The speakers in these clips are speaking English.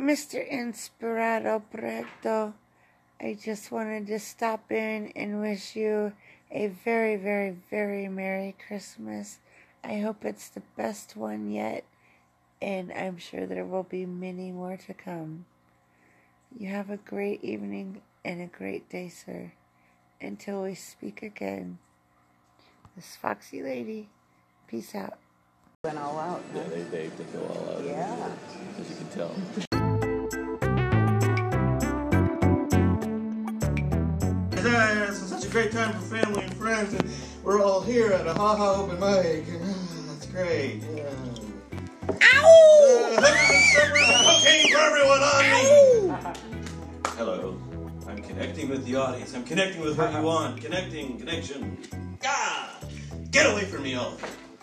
Mr. Inspirado Proyecto, I just wanted to stop in and wish you a very, very, very Merry Christmas. I hope it's the best one yet, and I'm sure there will be many more to come. You have a great evening and a great day, sir. Until we speak again. This Foxy Lady, peace out. Went all out. Yeah, they, they, they go all out. Yeah. As you can tell. Great time for family and friends, and we're all here at a Ha Ha open mic. That's great. Yeah. Ow! cocaine for everyone on me. Hello. I'm connecting with the audience. I'm connecting with what you want. Connecting, connection. Ah! Get away from me, all.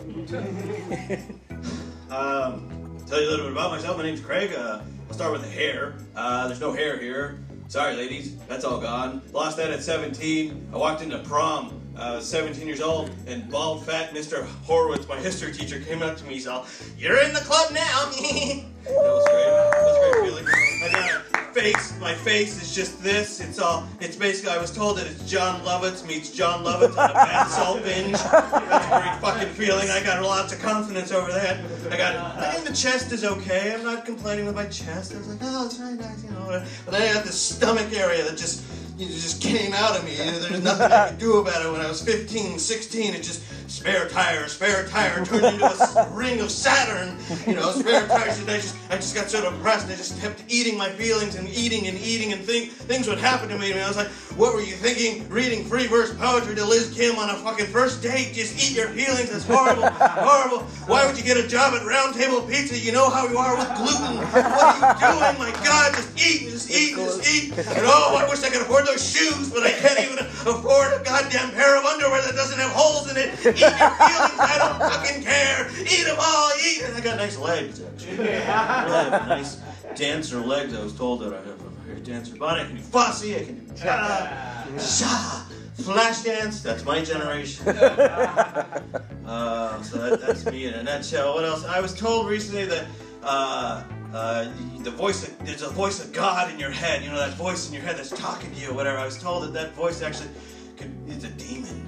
um, tell you a little bit about myself. My name's Craig. Uh, I'll start with the hair. Uh, there's no hair here. Sorry, ladies. That's all gone. Lost that at 17. I walked into prom. I was 17 years old, and bald, fat Mr. Horowitz, my history teacher, came up to me. He's all, "You're in the club now." that was great. That was a great feeling. I got a face. My face is just this. It's all. It's basically. I was told that it's Jon Lovitz meets Jon Lovitz on a bath salt binge. That's a great fucking feeling. I got lots of confidence over that. I got. I think the chest is okay. I'm not complaining with my chest. I was like, oh, it's very nice, you know. But then I got this stomach area that just. It just came out of me. There's nothing I could do about it when I was 15, 16. It just spare tire, spare tire turned into a ring of Saturn. You know, spare tires. And I just, I just got so depressed. I just kept eating my feelings and eating and eating and think things would happen to me. And I was like, what were you thinking? Reading free verse poetry to Liz Kim on a fucking first date? Just eat your feelings. That's horrible, horrible. Why would you get a job at Round Table Pizza? You know how you are with gluten. What are you doing? My God, just eat, just eat, just eat. And oh, I wish I could afford those shoes, but I can't even afford a goddamn pair of underwear that doesn't have holes in it. Eat your feelings. I don't fucking care. Eat them all. Eat. And I got nice legs, actually. I have nice dancer legs. I was told that I have a very dancer body. I can do Fosse. I can do cha, cha. Flash dance, that's my generation. Uh, so that, that's me in a nutshell. What else? I was told recently that uh, uh, the voice, of, there's a voice of God in your head. You know that voice in your head that's talking to you, whatever. I was told that that voice actually could, is a demon.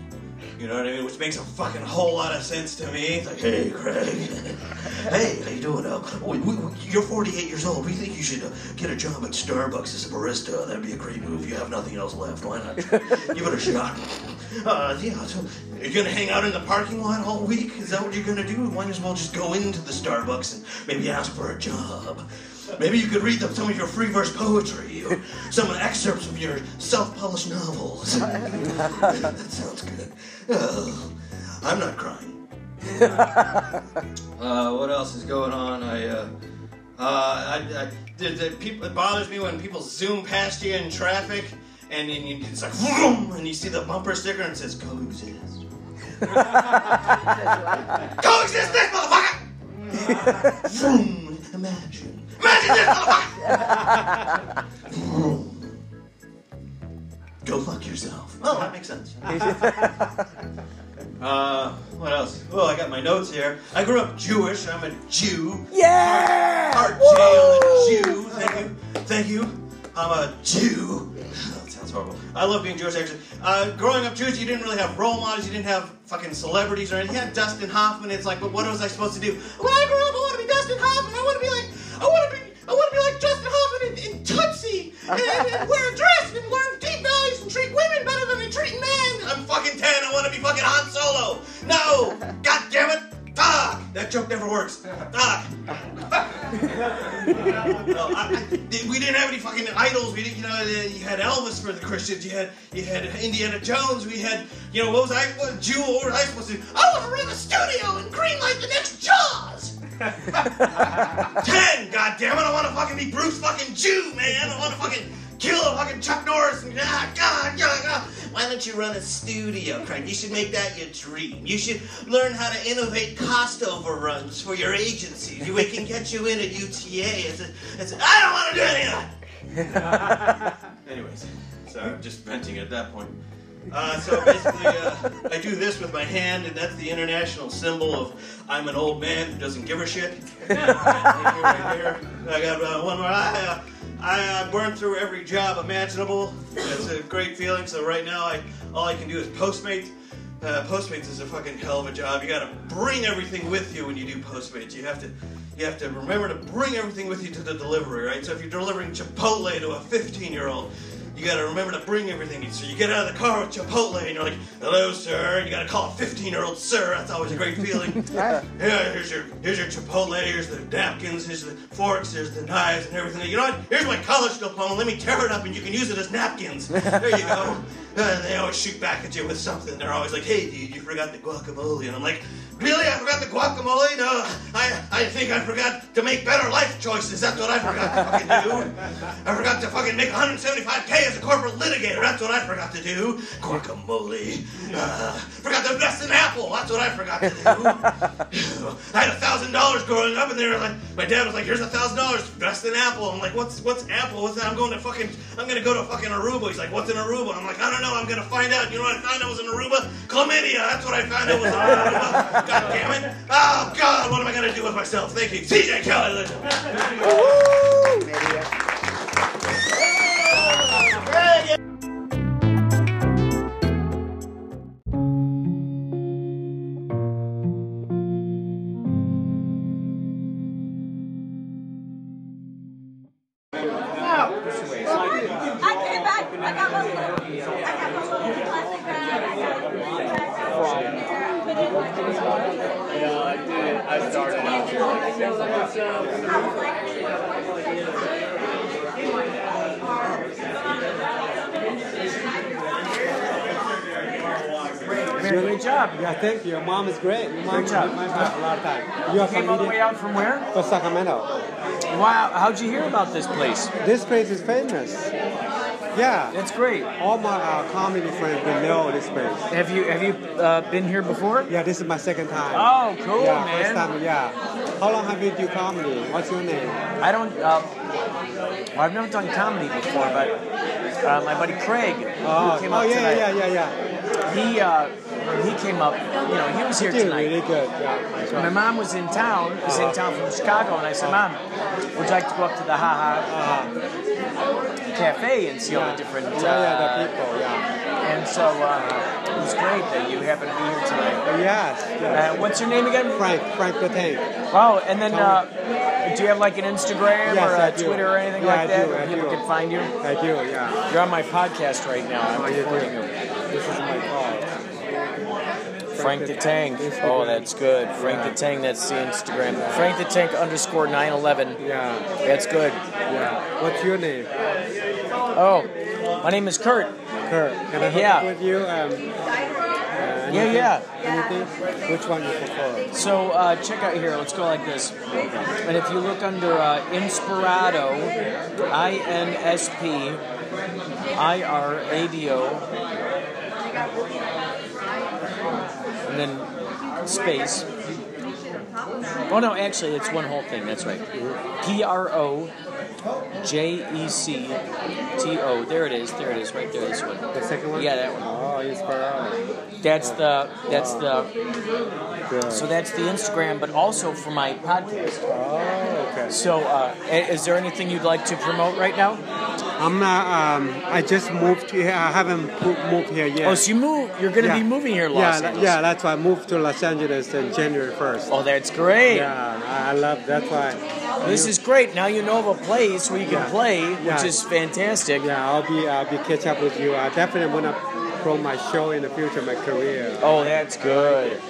You know what I mean? Which makes a fucking whole lot of sense to me. It's like, hey, Craig. hey, how you doing? Uh, we, we, you're 48 years old. We think you should uh, get a job at Starbucks as a barista. That'd be a great move. You have nothing else left. Why not? Give it a shot. Uh, yeah, so you're gonna hang out in the parking lot all week? Is that what you're gonna do? Might as well just go into the Starbucks and maybe ask for a job. Maybe you could read them some of your free verse poetry or some excerpts of your self-published novels. that sounds good. Oh, I'm not crying. uh, what else is going on? I, uh, uh, I, I the, the people, it bothers me when people zoom past you in traffic and, then you, it's like, vroom, and you see the bumper sticker and it says coexist. coexist this motherfucker! vroom, imagine. Imagine this motherfucker! vroom. Go fuck yourself. Oh, that makes sense. Uh, what else? Well, I got my notes here. I grew up Jewish. I'm a Jew. Yeah! Hard J on the Jew. Thank you. Thank you. I'm a Jew. That sounds horrible. I love being Jewish, actually. Uh, growing up Jewish, you didn't really have role models. You didn't have fucking celebrities or anything. You had Dustin Hoffman. It's like, but what was I supposed to do? When I grow up, I want to be Dustin Hoffman. I want to be like, I want to be, I want to be like Dustin Hoffman in, in Tootsie and, and, and wear a dress and learn deep values and treat women better than they treat men. I'm fucking ten. I want to be fucking Han Solo. No. God damn it. Fuck! That joke never works. Fuck! no, I, I- we didn't have any fucking idols. We didn't, you know, uh, you had Elvis for the Christians. You had, you had Indiana Jones. We had, you know, what was I, what Jew? What was I supposed to do? I want to run a studio and greenlight the next Jaws. Ten, God damn it! I want to fucking be Bruce fucking Jew, man. I want to fucking kill a fucking Chuck Norris. And, ah, God, God, God. Why don't you run a studio, Craig? You should make that your dream. You should learn how to innovate cost overruns for your agencies. We can get you in at UTA. It's a, a, I don't want to do any of that. Anyways, so I'm just venting at that point. Uh, so basically, uh, I do this with my hand, and that's the international symbol of I'm an old man who doesn't give a shit. right here, right here. I got uh, one more. I, uh, I uh, burned through every job imaginable. It's a great feeling. So right now, I all I can do is Postmates. Uh, Postmates is a fucking hell of a job. You got to bring everything with you when you do Postmates. You have to, you have to remember to bring everything with you to the delivery, right? So if you're delivering Chipotle to a 15 year old, you got to remember to bring everything. So you get out of the car with Chipotle and you're like, "Hello, sir." And you got to call a 15 year old sir. That's always a great feeling. yeah, here's your here's your Chipotle. Here's the napkins. Here's the forks. Here's the knives and everything. You know what? Here's my college diploma. Let me tear it up and you can use it as napkins. There you go. Uh, they always shoot back at you with something. They're always like, "Hey, dude, you forgot the guacamole," and I'm like, "Really? I forgot the guacamole? No, I I think I forgot to make better life choices. That's what I forgot to fucking do. I forgot to fucking make 175k as a corporate litigator. That's what I forgot to do. Guacamole. Uh, forgot to invest in Apple. That's what I forgot to do. I had a thousand dollars growing up, and they were like, my dad was like, "Here's a thousand dollars, invest in Apple." I'm like, "What's what's Apple? What's that? I'm going to fucking, I'm gonna go to fucking Aruba." He's like, "What's an Aruba?" I'm like, "I don't know. I'm gonna find out." You know what I found out was an Aruba? Chlamydia. That's what I found out was an Aruba. God damn it! Oh God, what am I gonna do with myself? Thank you, CJ Kelly. Legend. You Came all the way out from where? From Sacramento. Wow, how'd you hear about this place? This place is famous. Yeah. That's great. All my uh, comedy friends will know this place. Have you have you uh, been here before? Yeah, this is my second time. Oh, cool, yeah, man. First time, yeah. How long have you do comedy? What's your name? I don't. Uh, well, I've never done comedy before, but uh, my buddy Craig, Oh, who came oh up yeah, tonight, yeah, yeah, yeah. He uh, he came up. You know, he was here Did tonight. really good. Yeah, My mom was in town, was in town from Chicago, and I said, Mom, would you like to go up to the Ha Ha Uh, Cafe and see all the different. yeah, yeah, uh, the people, yeah. And so uh, it was great that you happened to be here tonight. Yes, yes. Uh, what's your name again? Frank, Frank Tank. Oh, and then uh, do you have like an Instagram Yes, or I a do. Twitter or anything Yeah, like I that do, where I people do. can find you? I do, yeah. You're on my podcast right now. I'm Oh, recording you. This is my. Frank the Tank. Oh, that's good. Frank the Tank. That's the Instagram. Frank the Tank underscore 911. Yeah, That's good. yeah. What's your name? Oh, my name is Kurt. Kurt. Can I hook Yeah. with you? Um, uh, Yeah, yeah. Anything? Which one you prefer? So uh, check out here. Let's go like this. And if you look under uh, Inspirado, I N S P I R A D O, and then space. Oh no, actually, it's one whole thing. That's right. P R O J E C T O. There it is. There it is. Right there. This one. The second one? Yeah, that one. Oh, Inspirado. That's the. That's the. Good. So that's the Instagram, but also for my podcast. oh, okay. So, uh, is there anything you'd like to promote right now? I'm not. Um, I just moved here. I haven't moved here yet. Oh, so you move? You're going to Yeah. be moving here, Los yeah, Angeles. yeah. That's why I moved to Los Angeles on January 1st. Oh, that's great. Yeah, I I love. That's why. This is great. Now you know of a place where you can Yeah. play, which Yeah. is fantastic. Yeah, I'll be. I'll be catch up with you. I definitely wanna promote my show in the future, my career. Oh, that's good.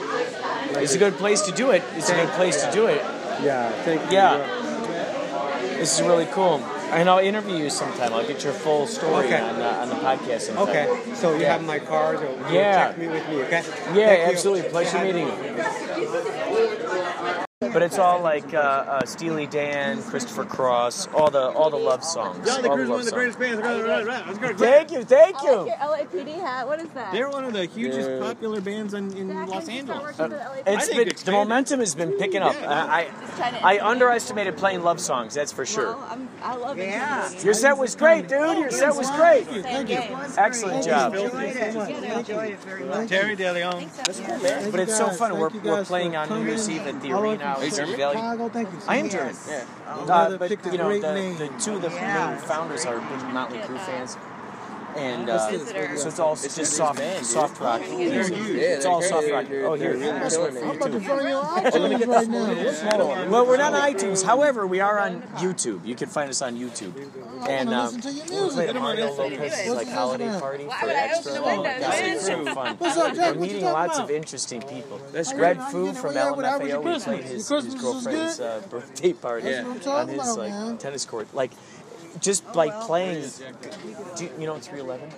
It's a good place to do it. It's a good Thank- place to do it. Yeah, thank you. Yeah. This is really cool. And I'll interview you sometime. I'll get your full story Okay. on, uh, on the podcast sometime. Okay, so you Yeah. have my card. You Yeah. check me with me. Okay. Yeah, Thank you. absolutely. Pleasure meeting you. But it's all like uh, uh, Steely Dan, Christopher Cross, all the all the love songs. John the all Cruise, one of the greatest bands. Right, right, right. Let's. Thank you, thank I like you. your LAPD hat. What is that? They're one of the hugest Yeah. popular bands in, in Zach, Los have you Angeles. started working for the LAPD? I think been, the expanded. momentum has been picking up. Yeah. I, trying to I, I intimidate underestimated playing love songs. That's for sure. Well, I'm, I love it. Yeah. Your set was great, dude. Your set was great. Thank you. Excellent job. Enjoyed it. Enjoyed it very much. Terry DeLeon. But it's so guys. fun. We're, we're playing on New. Year's Eve at the All arena out in over Jersey from Valley. Chicago. Thank you. I am Yes. German. Yeah. Brother Uh, but a you know, great the, name. the two of the Yeah. main founders are big Motley Crue fans. And uh, so it's all just soft, soft rock. It's all soft rock. Oh, here, this one I'm about to too. find your iTunes right now. Well, we're not on iTunes. However, we are on YouTube. You can find us on YouTube. And um, listen to your we played music. at Mario Lopez's like holiday Instagram? party for would extra. open the windows, Oh, gosh, it's so fun. What's up, Jack? We're meeting lots of interesting people. That's Red great. Foo from you doing? How was your LMFAO. We played his, his girlfriend's uh, birthday party That's what I'm on his like tennis court. Like, just oh, like playing. Do you, you know 311?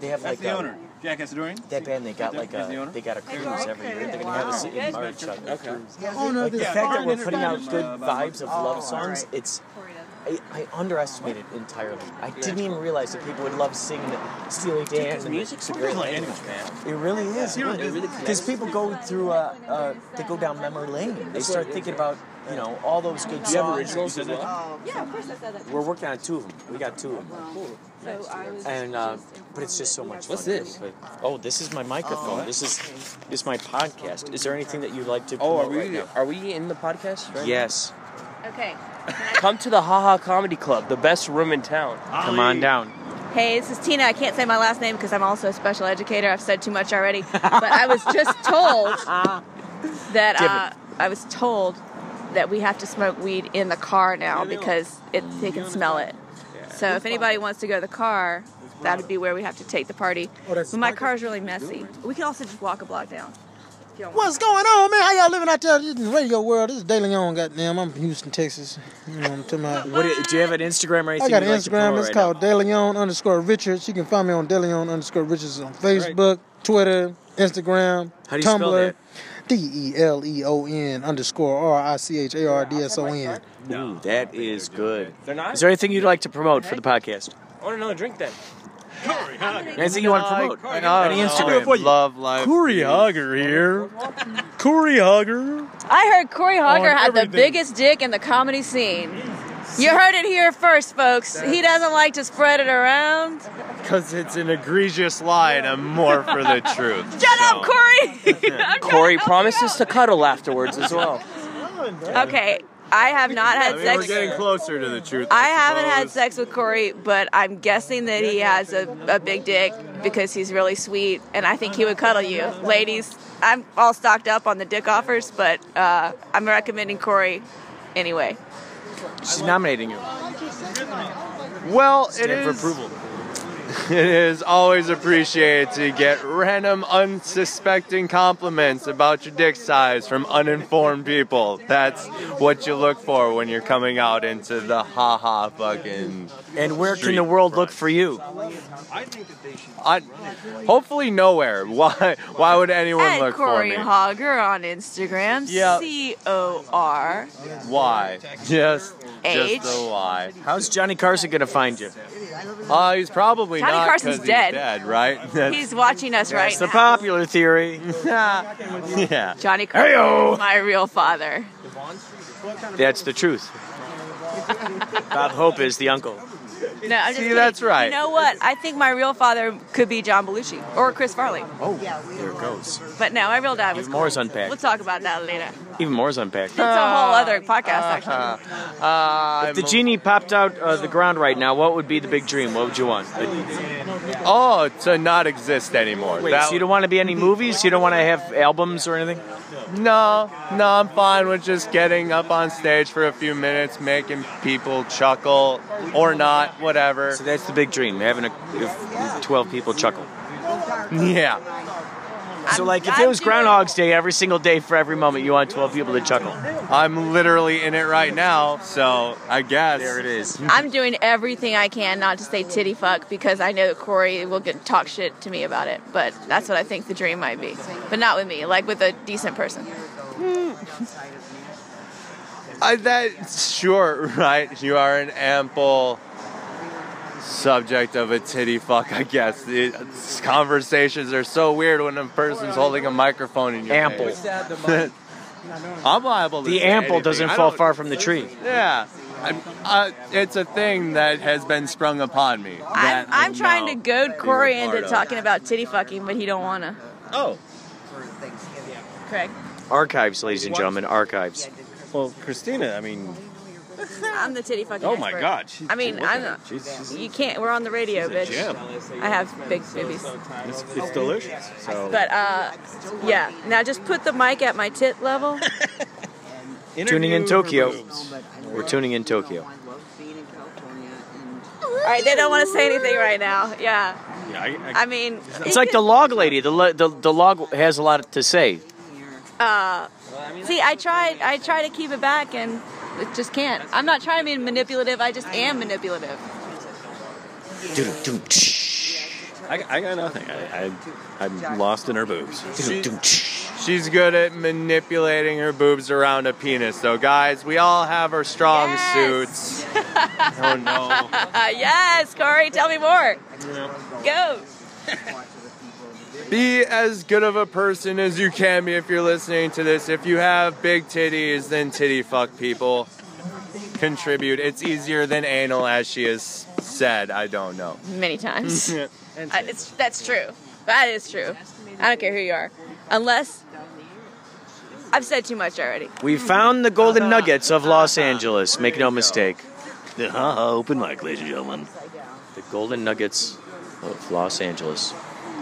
They have That's like the a- owner. Jack Assadorian. That band, they got like Is the a owner? they got a cruise every year. They're gonna have us in March. Okay. Oh, no, Like the fact that we're putting out good vibes of love songs, it's I, I underestimated entirely. I didn't even realize that people would love singing Steely Dan. and music's a great language, man. It really is. You know, it really Because people go through, uh, uh, they go down memory lane. They start thinking about, you know, all those good songs. Yeah, of course I said that. We're working on two of them. We got two of them. So I was. And uh, but it's just so much fun. What's this? Oh, this is my microphone. This is this is my podcast. Is there anything that you'd like to Oh, promote are we right now? are we in the podcast? Right? Yes. Okay. Come to the Haha Comedy Club, the best room in town. Come on down. Hey, this is Tina. I can't say my last name because I'm also a special educator. I've said too much already. But I was just told that uh, I was told that we have to smoke weed in the car now because it they can smell it. So if anybody wants to go to the car, that would be where we have to take the party. Oh, But my smart. car is really messy. We can also just walk a block down. What's going on, man? How y'all living out there in the radio world? This is De Leon, goddamn. I'm from Houston, Texas. You know, I'm talking about. What do, do you have an Instagram or anything? I got an you'd like Instagram. It's right called De Leon underscore Richards. You can find me on De Leon underscore Richards on Facebook, Twitter, Instagram, How do you Tumblr. that? D E L E O N underscore R I C H A R D S O N. now? Ooh, that is good. They're not. Is there anything you'd like to promote for the podcast? I want another drink then. Anything you want to promote? Any Instagram? Love life. Corey Hugger here. Corey Hugger. I heard Corey Hogger On had the biggest dick in the comedy scene. You heard it here first, folks. He doesn't like to spread it around. Because it's an egregious lie and I'm more for the truth. Shut up, Corey! Corey promises to cuddle afterwards as well. Okay, I have not had I mean, sex. we're getting closer to the truth. I haven't had sex with Corey, but I'm guessing that he has a, a big dick because he's really sweet, and I think he would cuddle you. Ladies, I'm all stocked up on the dick offers, but uh, I'm recommending Corey anyway. She's nominating you. Well, it Stand for is, approval. it is always appreciated to get random, unsuspecting compliments about your dick size from uninformed people. That's what you look for when you're coming out into the haha fucking. And where can the world look for you? I, hopefully nowhere. Why? Why would anyone And look Corey for me? Corey Hogger on Instagram. Yeah. C O R. Why? Just, H. just the why. How's Johnny Carson going to find you? Uh, he's probably Johnny not Carson's 'cause dead. He's dead, right? That's- He's watching us right That's the popular theory. yeah. Johnny Carson, Heyo. is my real father. That's the truth. Bob Hope is the uncle. No, I'm just See, kidding. that's right. You know what? I think my real father could be John Belushi or Chris Farley. Oh, there it goes. But no, my real dad was. Even more is unpacked. We'll talk about that later. Even more is unpacked. It's a whole uh, other podcast, uh, actually. Uh, If the genie popped out of the ground right now, what would be the big dream? What would you want? oh, to not exist anymore. Wait, That- so you don't want to be any movies? You don't want to have albums or anything? No, no, I'm fine with just getting up on stage for a few minutes, making people chuckle or not, whatever. So that's the big dream, having a, 12 people chuckle. Yeah. So, like, if it was Groundhog's Day every single day for every moment, you want 12 people to chuckle. I'm literally in it right now, so I guess. There it is. I'm doing everything I can not to say titty fuck because I know that Corey will get talk shit to me about it. But that's what I think the dream might be. But not with me, like with a decent person. I, that sure, right? You are an ample subject of a titty fuck, I guess. The conversations are so weird when a person's holding a microphone in your Ample. face. I'm liable to The say ample anything. doesn't fall far from the tree. Yeah. I'm- uh, it's a thing that has been sprung upon me. I'm, that I I'm trying to goad Corey into of. talking about titty fucking, but he don't wanna. Oh. Craig, Archives, ladies and gentlemen, archives. Well, Christina, I mean, I'm the titty fucking. oh my expert. God. She, I mean, I'm. Not, she's, you can't. We're on the radio, bitch. gem. I have big boobies. it's, it's delicious. So, But uh, yeah. Now just put the mic at my tit level. Tuning in Tokyo. We're tuning in Tokyo. All right, they don't want to say anything right now. Yeah. Yeah, I, I, I mean, It's like the log lady. The, lo- the the log has a lot to say. Uh, see, I tried. I try to keep it back, and it just can't. I'm not trying to be manipulative. I just am manipulative. I, I got nothing. I, I, I'm lost in her boobs. She's good at manipulating her boobs around a penis, though, guys. We all have our strong Yes. suits. oh no. Uh, yes, Corey, tell me more. Go. Be as good of a person as you can be if you're listening to this. If you have big titties, then titty fuck people. Contribute. It's easier than anal, as she has said. I don't know. Many times. I, it's that's true. That is true. I don't care who you are, unless I've said too much already. We found the golden nuggets of Los Angeles. Make no mistake. The haha open mic, ladies and gentlemen. The golden nuggets of Los Angeles.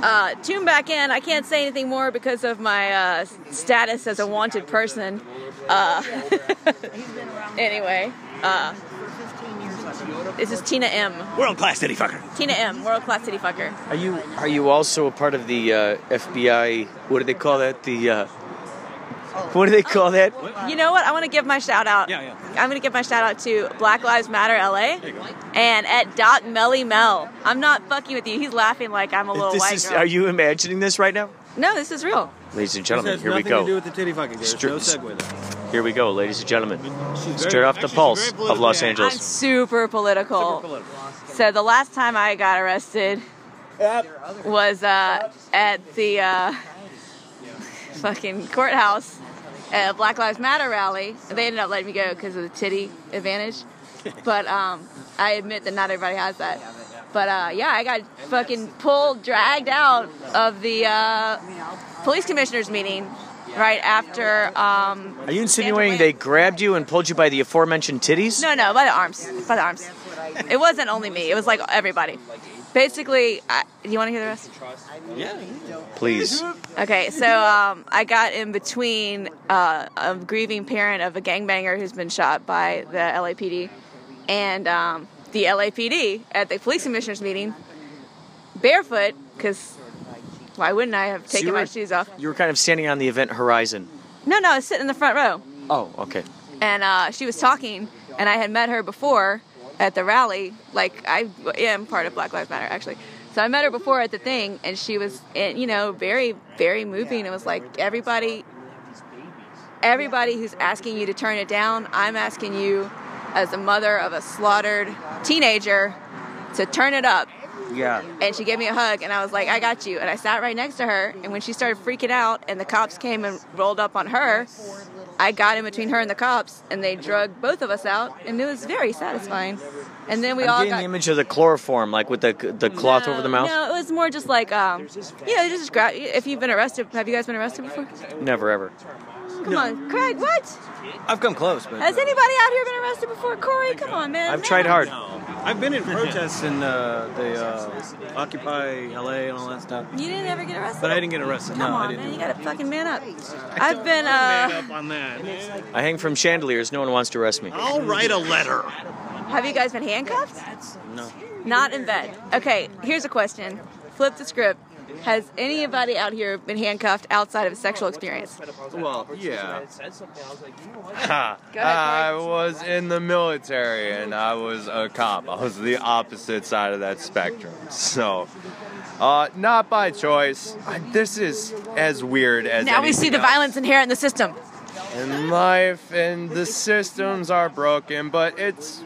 Uh, tune back in. I can't say anything more because of my uh, status as a wanted person. Uh, anyway, uh, this is Tina M. World class city fucker. Tina M. World class city fucker. Are you are you also a part of the uh, FBI? What do they call that? The uh, what do they call that? You know what? I want to give my shout out. Yeah, yeah. I'm going to give my shout out to Black Lives Matter LA and at Dot Melly Mel. I'm not fucking with you. He's laughing like I'm a little This white is, girl. are you imagining this right now? No, this is real. Ladies and This gentlemen, has here we nothing to do go. with the titty fucking. There's Stri- no segue there. Here we go, ladies and gentlemen. She's Straight very- off the pulse of Los politically Angeles. I'm super political. Super political. So the last time I got arrested was uh, at the uh, fucking courthouse at a Black Lives Matter rally. They ended up letting me go because of the titty advantage. But um, I admit that not everybody has that. But uh, yeah, I got fucking pulled, dragged out of the uh, police commissioners meeting right after. Um, Are you insinuating they grabbed you and pulled you by the aforementioned titties? no, no, by the arms. By the arms. It wasn't only me. It was like everybody. Basically, I, do you want to hear the rest? Yeah. Please. Okay, so um, I got in between uh, a grieving parent of a gangbanger who's been shot by the LAPD and um, the LAPD at the police commissioners meeting, barefoot, because why wouldn't I have So taken my shoes off? You were kind of standing on the event horizon. No, no, I was sitting in the front row. Oh, okay. and uh, she was talking, and I had met her before at the rally. Like I am part of Black Lives Matter, actually. So I met her before at the thing, and she was, and, you know, very, very moving. It was like everybody, everybody who's asking you to turn it down. I'm asking you, as a mother of a slaughtered teenager, to turn it up. Yeah. And she gave me a hug, and I was like, I got you. And I sat right next to her, and when she started freaking out, and the cops came and rolled up on her, I got in between her and the cops, and they drug both of us out, and it was very satisfying. And then we I'm all getting got. the image of the chloroform, like with the the cloth No, over the mouth. No, it was more just like, um, yeah, just grab. If you've been arrested, have you guys been arrested before? Never ever. Come on, Craig. What? I've come close, but Has anybody out here been arrested before? Corey, come on, man. I've tried hard. I've been in protests in uh, the uh, Occupy LA and all that stuff. You didn't ever get arrested. But I didn't get arrested. Come no, I on, didn't. man. You gotta fucking man up. I've been. Man uh up on that. I hang from chandeliers. No one wants to arrest me. I'll write a letter. Have you guys been handcuffed? No. Not in bed. Okay, here's a question. Flip the script. Has anybody out here been handcuffed outside of a sexual experience? Well, yeah. Go I was in the military and I was a cop. I was the opposite side of that spectrum. So, uh, not by choice. This is as weird as Now we see the else. violence inherent in the system. in life and the systems are broken, but it's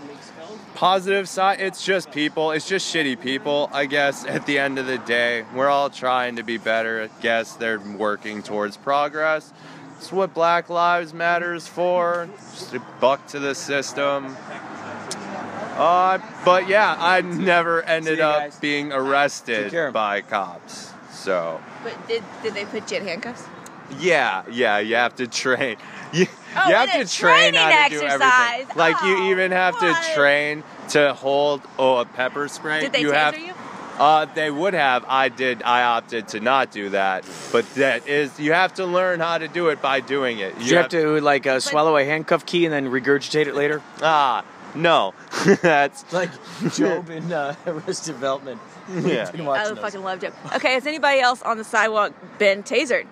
positive side. It's just people. It's just shitty people, I guess, at the end of the day. We're all trying to be better. I guess they're working towards progress. It's what Black Lives Matters for. Just a buck to the system. Uh, but yeah, I never ended up being arrested by cops. So But did did they put you in handcuffs? yeah, yeah, you have to train. You, Oh, you have to train how to training do exercise. everything. Like you Oh, even have what? to train to hold oh a pepper spray. Did they you taser have, you? Uh, they would have. I did. I opted to not do that. But that is, you have to learn how to do it by doing it. Did you have to like uh, swallow a handcuff key and then regurgitate it later? Ah, no. That's like Job in uh, Arrested Development. Yeah. I watching would those. fucking love Joe. Okay, has anybody else on the sidewalk been tasered?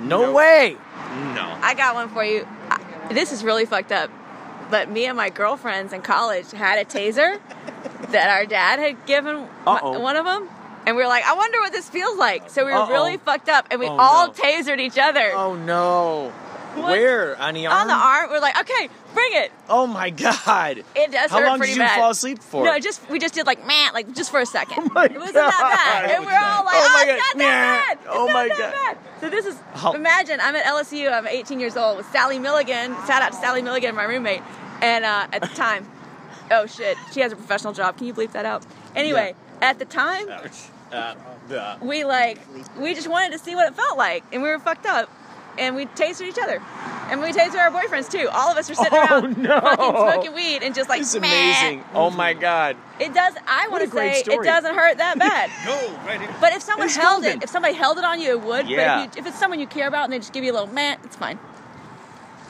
No way. No. I got one for you. I- This is really fucked up. But me and my girlfriends in college had a taser that our dad had given my- one of them. And we were like, I wonder what this feels like. So we were Uh-oh. really fucked up and we Oh, all no. tasered each other. Oh no. What? Where on the arm? On the arm, we're like, okay, bring it. Oh my god. It does How hurt long pretty did you bad. fall asleep for? No, just we just did like man, like just for a second. Oh my it wasn't that bad, and we're all like, Oh "Oh, my it's God. not that bad. It's Oh not my that God. bad." So this is How- imagine I'm at LSU. I'm 18 years old with Sally Milligan. Shout out to Sally Milligan, my roommate. And uh, at the time, oh shit, she has a professional job. Can you bleep that out? Anyway, at the time, Uh, uh, we like we just wanted to see what it felt like, and we were fucked up, and we tasted each other. And we tasered our boyfriends too. All of us were sitting Oh, around no. fucking smoking weed and just like, It's "Meh." amazing. Oh my god. It does. I want to great say it doesn't hurt that bad. Go right here. But if someone It's held golden. it, if somebody held it on you, it would. Yeah. But if, you, if it's someone you care about and they just give you a little man, it's fine.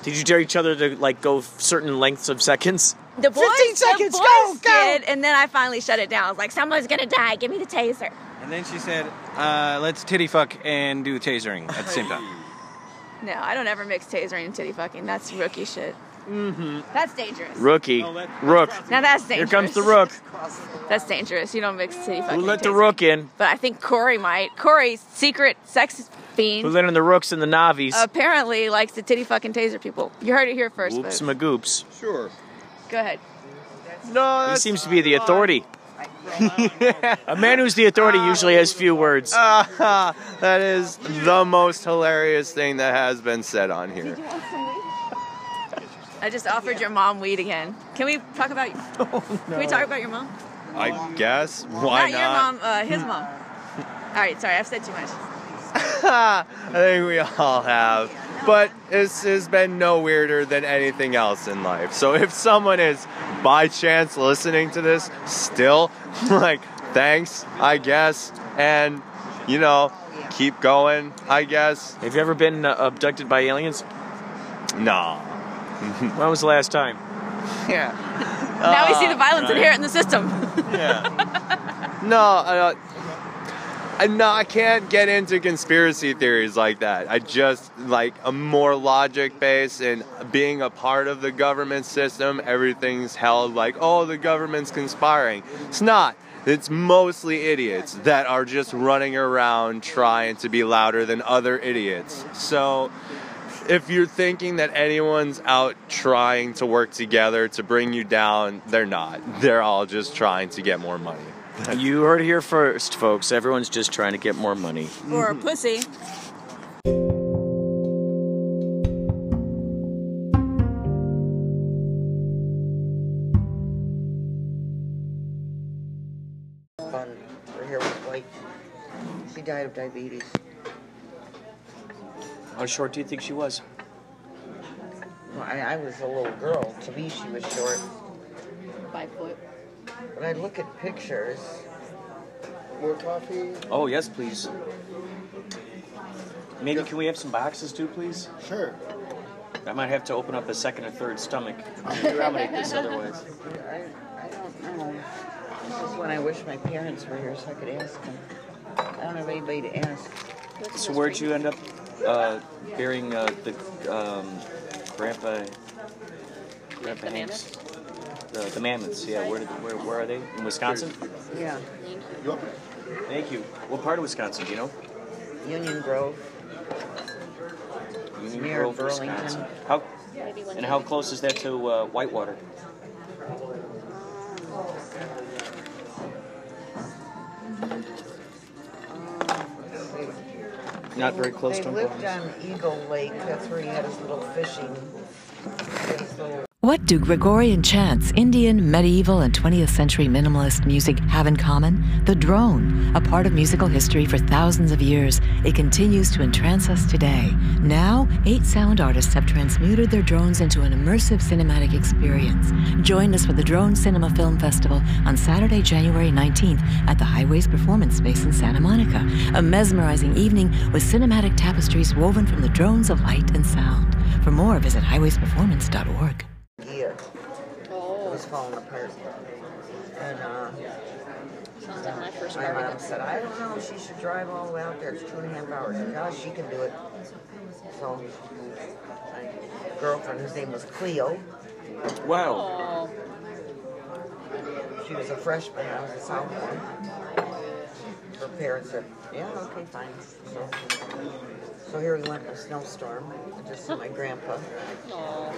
Did you dare each other to like go certain lengths of seconds? The boys, 15 seconds, the go, boys go. did, and then I finally shut it down. I was like, someone's gonna die. Give me the taser. And then she said, uh, let's titty fuck and do tasering at the same time. No, I don't ever mix tasering and titty fucking. That's rookie shit. Mm-hmm. That's dangerous. Rookie. Oh, that- Rook. Now that's dangerous. Here comes the rook. That's dangerous. You don't mix titty fucking. Who let and the rook in? But I think Corey might. Corey's secret sex fiend, Who let in the rooks and the navies? apparently likes to titty fucking taser people. You heard it here first. Oops, but magoops. Sure. go ahead. No, He seems to be the authority. A man who's the authority usually has few words. Ah, that is the most hilarious thing that has been said on here. I just offered your mom weed again. Can we talk about? Can we talk about your mom? I guess. Why not, not? your mom, uh, his mom. All right, sorry, I've said too much. I think we all have. But this has been no weirder than anything else in life. So if someone is by chance listening to this still, like, thanks, I guess. And, you know, keep going, I guess. Have you ever been uh, abducted by aliens? No. When was the last time? Yeah. now we see the violence inherent in the system. Yeah. no, I, I, no, I can't get into conspiracy theories like that. I just like a more logic based and being a part of the government system. Everything's held like, oh, the government's conspiring. It's not. It's mostly idiots that are just running around trying to be louder than other idiots. So if you're thinking that anyone's out trying to work together to bring you down, they're not. They're all just trying to get more money. You heard it here first, folks. Everyone's just trying to get more money. or a pussy. Fun. Her hair was white. She died of diabetes. How short do you think she was? Well, I, I was a little girl. To me, she was short. Five foot. But I look at pictures. More coffee? Oh, yes, please. Maybe can we have some boxes too, please? Sure. I might have to open up a second or third stomach. to accommodate this otherwise. I, I don't know. This is when I wish my parents were here so I could ask them. I don't have anybody to ask. So where'd you end up uh, burying uh, the um, grandpa? Grandpa Hanks. The, mammoths. Yeah. Where, did, where where are they? In Wisconsin. Yeah. Thank you. What part of Wisconsin? Do you know? Union Grove. Union Near Grove, Burlington. Wisconsin. How and how close is that to uh, Whitewater? Not very close They to lived on Eagle Lake. That's where he had his little fishing. His little What do Gregorian chants, Indian, medieval, and 20th century minimalist music have in common? The drone, a part of musical history for thousands of years. It continues to entrance us today. Now, eight sound artists have transmuted their drones into an immersive cinematic experience. Join us for the Drone Cinema Film Festival on Saturday, January 19th at the Highways Performance Space in Santa Monica. A mesmerizing evening with cinematic tapestries woven from the drones of light and sound. For more, visit highwaysperformance.org. gear. It was falling apart. And uh, Sounds like my first my car. mom said, I don't know, she should drive all the way out there. It's two and a half hours. Yeah, she can do it. So my girlfriend, whose name was Cleo, Wow. Oh, she was a freshman. I was a sophomore. Her parents said, yeah, okay, fine. So, so here we went in a snowstorm. Just my grandpa. oh.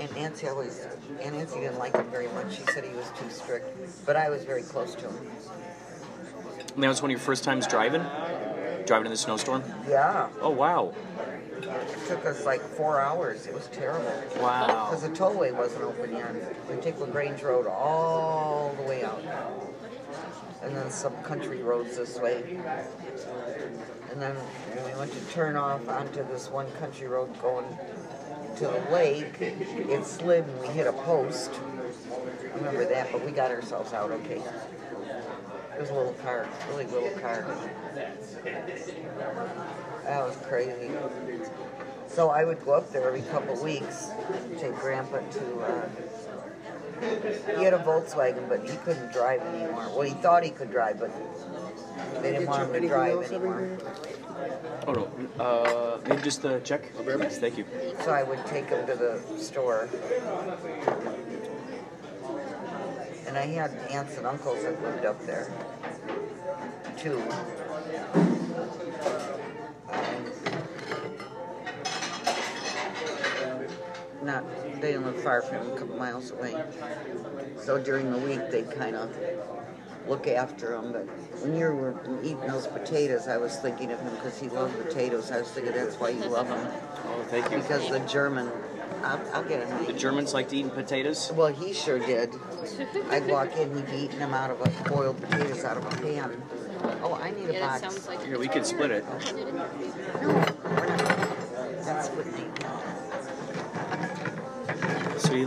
And Nancy always, and Nancy didn't like him very much. She said he was too strict. But I was very close to him. And that was one of your first times driving? Driving in the snowstorm? Yeah. Oh, wow. It took us like four hours. It was terrible. Wow. Because the tollway wasn't open yet. We take LaGrange Road all the way out. And then some country roads this way. And then we went to turn off onto this one country road going to the lake, it slid and we hit a post. I remember that, but we got ourselves out okay. It was a little car, really little car. That was crazy. So I would go up there every couple of weeks, take Grandpa to. Uh, he had a Volkswagen, but he couldn't drive anymore. Well, he thought he could drive, but they didn't want him to drive anymore. Oh, no. Uh, maybe just the check? Yes, thank you. So I would take him to the store. And I had aunts and uncles that lived up there, too. Not, they didn't live far from him, a couple miles away. So during the week, they'd kind of look after him. But when you were eating those potatoes, I was thinking of him because he loved potatoes. I was thinking that's why you love him. Oh, thank you. Because the German, I'll, I'll get him. The Germans liked eating potatoes? Well, he sure did. I'd walk in, and he'd be eating them out of a boiled potatoes out of a pan. Oh, I need a Yeah, box. like. Here, we could split it. That's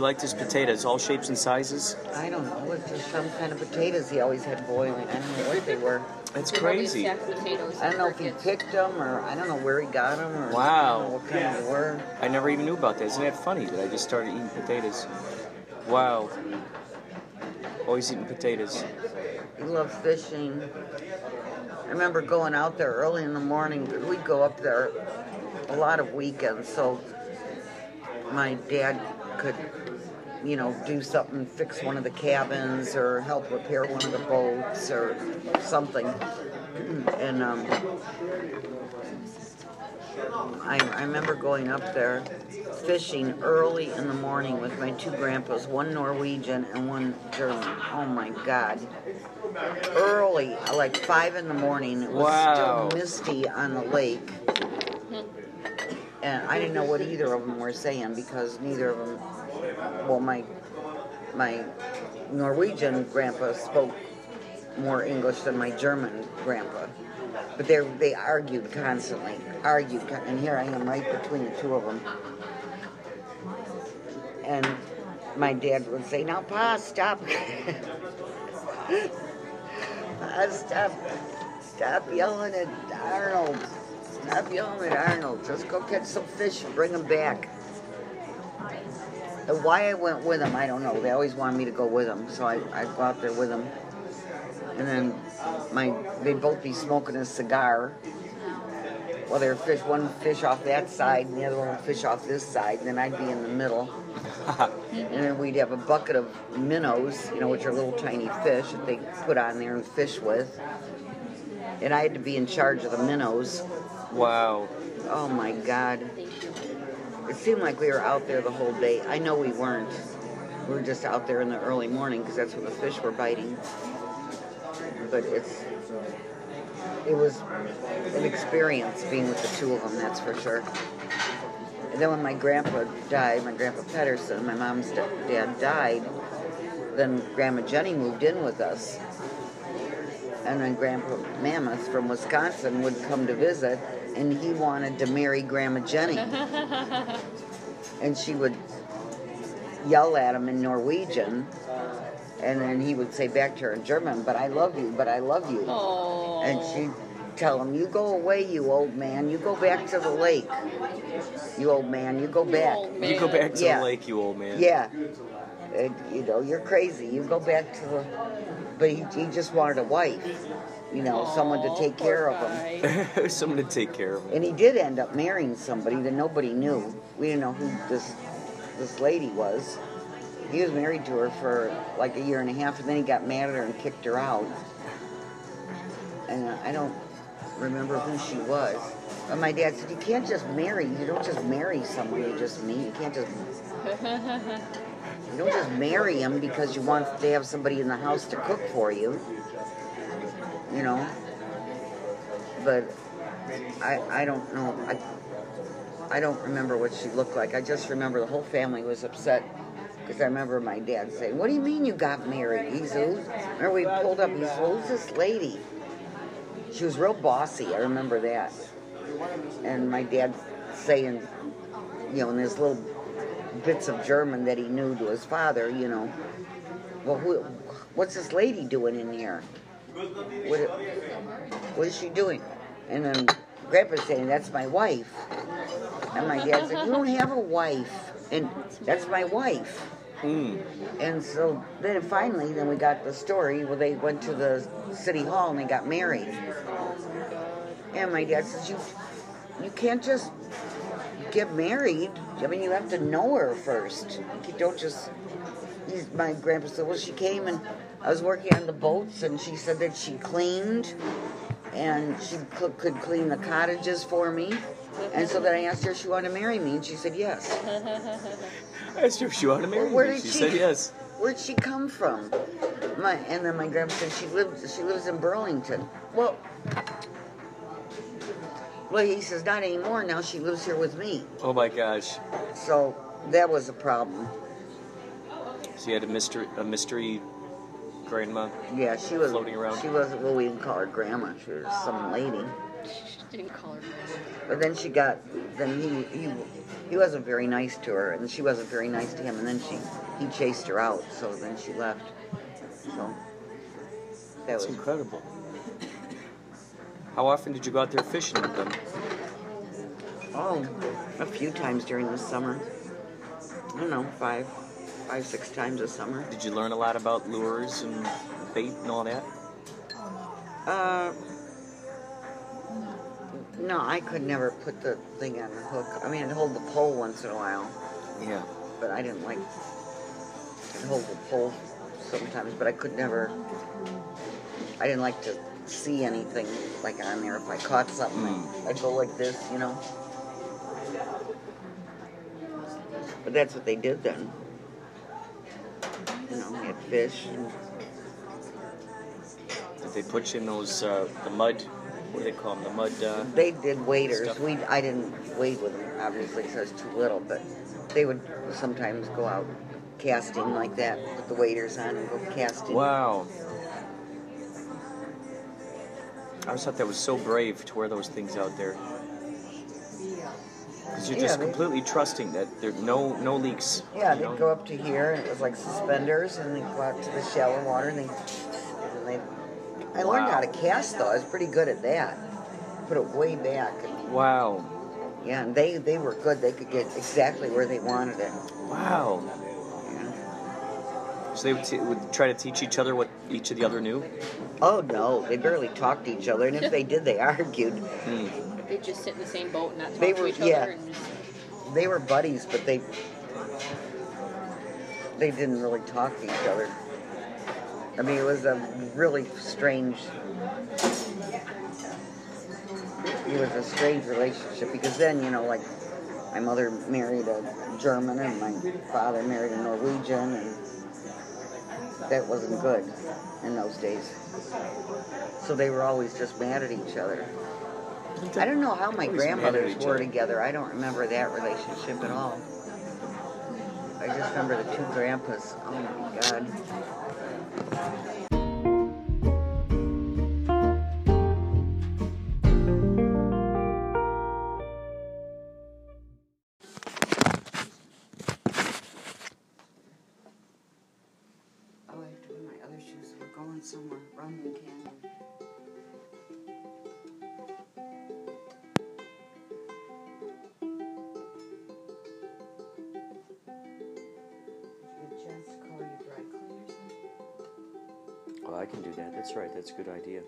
liked his potatoes, all shapes and sizes? I don't know. It's just some kind of potatoes he always had boiling. I don't know what they were. That's Probably crazy. potatoes I don't know if he crickets. picked them or I don't know where he got them or I Wow. don't know what kind they were. I never even knew about that. Isn't that funny that I just started eating potatoes? Wow. Always eating potatoes. He loved fishing. I remember going out there early in the morning. We'd go up there a lot of weekends, so my dad could, you know, do something, fix one of the cabins or help repair one of the boats or something. And um, I, I remember going up there fishing early in the morning with my two grandpas, one Norwegian and one German. Oh my God. Early, like five in the morning. It was Wow. still misty on the lake. And I didn't know what either of them were saying because neither of them, well, my, my Norwegian grandpa spoke more English than my German grandpa. But they they argued constantly, argued, and here I am right between the two of them. And my dad would say, "Now, Pa, stop, Pa, stop, stop yelling at Arnold, stop yelling at Arnold. Just go catch some fish and bring them back." And why I went with them, I don't know. They always wanted me to go with them, so I I go out there with them. And then my they'd both be smoking a cigar. Well, they're fish one fish off that side, and the other one would fish off this side, and then I'd be in the middle. and then we'd have a bucket of minnows, you know, which are little tiny fish that they put on there and fish with. And I had to be in charge of the minnows. Wow. Oh my God. It seemed like we were out there the whole day. I know we weren't. We were just out there in the early morning because that's when the fish were biting. But it's it was an experience being with the two of them, that's for sure. And then when my grandpa died, my grandpa Pedersen, my mom's da- dad died, then Grandma Jenny moved in with us. And then Grandpa Mammoth from Wisconsin would come to visit, and he wanted to marry Grandma Jenny. and she would yell at him in Norwegian, and then he would say back to her in German, "But I love you, but I love you." And she'd tell him, "You go away, you old man. You go back to the lake. You old man. You go back. You go back to Yeah. the lake, you old man. Yeah. And, you know, you're crazy. You go back to the. But he, he just wanted a wife, you know, someone to take care of him. Someone to take care of him. And he did end up marrying somebody that nobody knew. We didn't know who this this lady was. He was married to her for like a year and a half, and then he got mad at her and kicked her out. And I don't remember who she was. But my dad said, "You can't just marry. You don't just marry someone you just meet. You can't just you don't just marry him because you want to have somebody in the house to cook for you. You know. But I I don't know. I I don't remember what she looked like. I just remember the whole family was upset because I remember my dad saying, "What do you mean you got married?" Who's remember we pulled up. He's who's this lady? She was real bossy. I remember that. And my dad saying, you know, in his little bits of German that he knew to his father, you know, well, who, what's this lady doing in here? What, what is she doing? And then Grandpa's saying, that's my wife. And my dad said, you don't have a wife. And that's my wife. Hmm. And so then finally, then we got the story. Well, they went to the city hall and they got married. And my dad says, you, you can't just get married. I mean, you have to know her first. You don't just. My grandpa said, well, she came and I was working on the boats, and she said that she cleaned and she could, could clean the cottages for me. And so then I asked her if she wanted to marry me, and she said yes. I asked her if she wanted to marry Where me. did She she- said yes. Where'd she come from? My, and then my grandpa said she lives she lives in Burlington. Well, well, he says not anymore. Now she lives here with me. Oh my gosh. So that was a problem. So you had a mystery, a mystery grandma. Yeah, she was floating around. She wasn't. Well, we didn't call her grandma. She was some lady. She didn't call her. But then she got. Then he he he wasn't very nice to her, and she wasn't very nice to him. And then she he chased her out. So then she left. So that That's was incredible. How often did you go out there fishing with them? Oh, a few times during the summer. I don't know, five, five, six times a summer. Did you learn a lot about lures and bait and all that? Uh, no, I could never put the thing on the hook. I mean, I'd hold the pole once in a while, Yeah. but I didn't like. I'd hold the pole sometimes, but I could never. I didn't like to see anything like on there. If I caught something, I'd go like this, you know. But that's what they did then. You know, we had fish. And Did they put you in those uh, the mud? What do they call them? The mud. Uh, They did waders. Stuff. We I didn't wade with them obviously because I was too little, but they would sometimes go out casting like that, put the waders on and go casting. wow. I always thought that was so brave to wear those things out there. Because you're Yeah, just they- completely trusting that there no no leaks. Yeah, they'd go up to here and it was like suspenders, and they'd go out to the shallow water and they. And they I learned how to cast though. I was pretty good at that. Put it way back. And, Wow. yeah, and they they were good. They could get exactly where they wanted it. Wow. So they would, t- would try to teach each other what each of the other knew. Oh no, they barely talked to each other, and if they did, they argued. Hmm. They just sit in the same boat and not talk They to were- each yeah. other. And just, they were buddies, but they they didn't really talk to each other. I mean, it was a really strange. it was a strange relationship because then, you know, like my mother married a German and my father married a Norwegian, and that wasn't good in those days. So they were always just mad at each other. I don't know how my Always mad at grandmothers were together. I don't remember that relationship at all. I just remember the two grandpas. Oh my god. That's a good idea.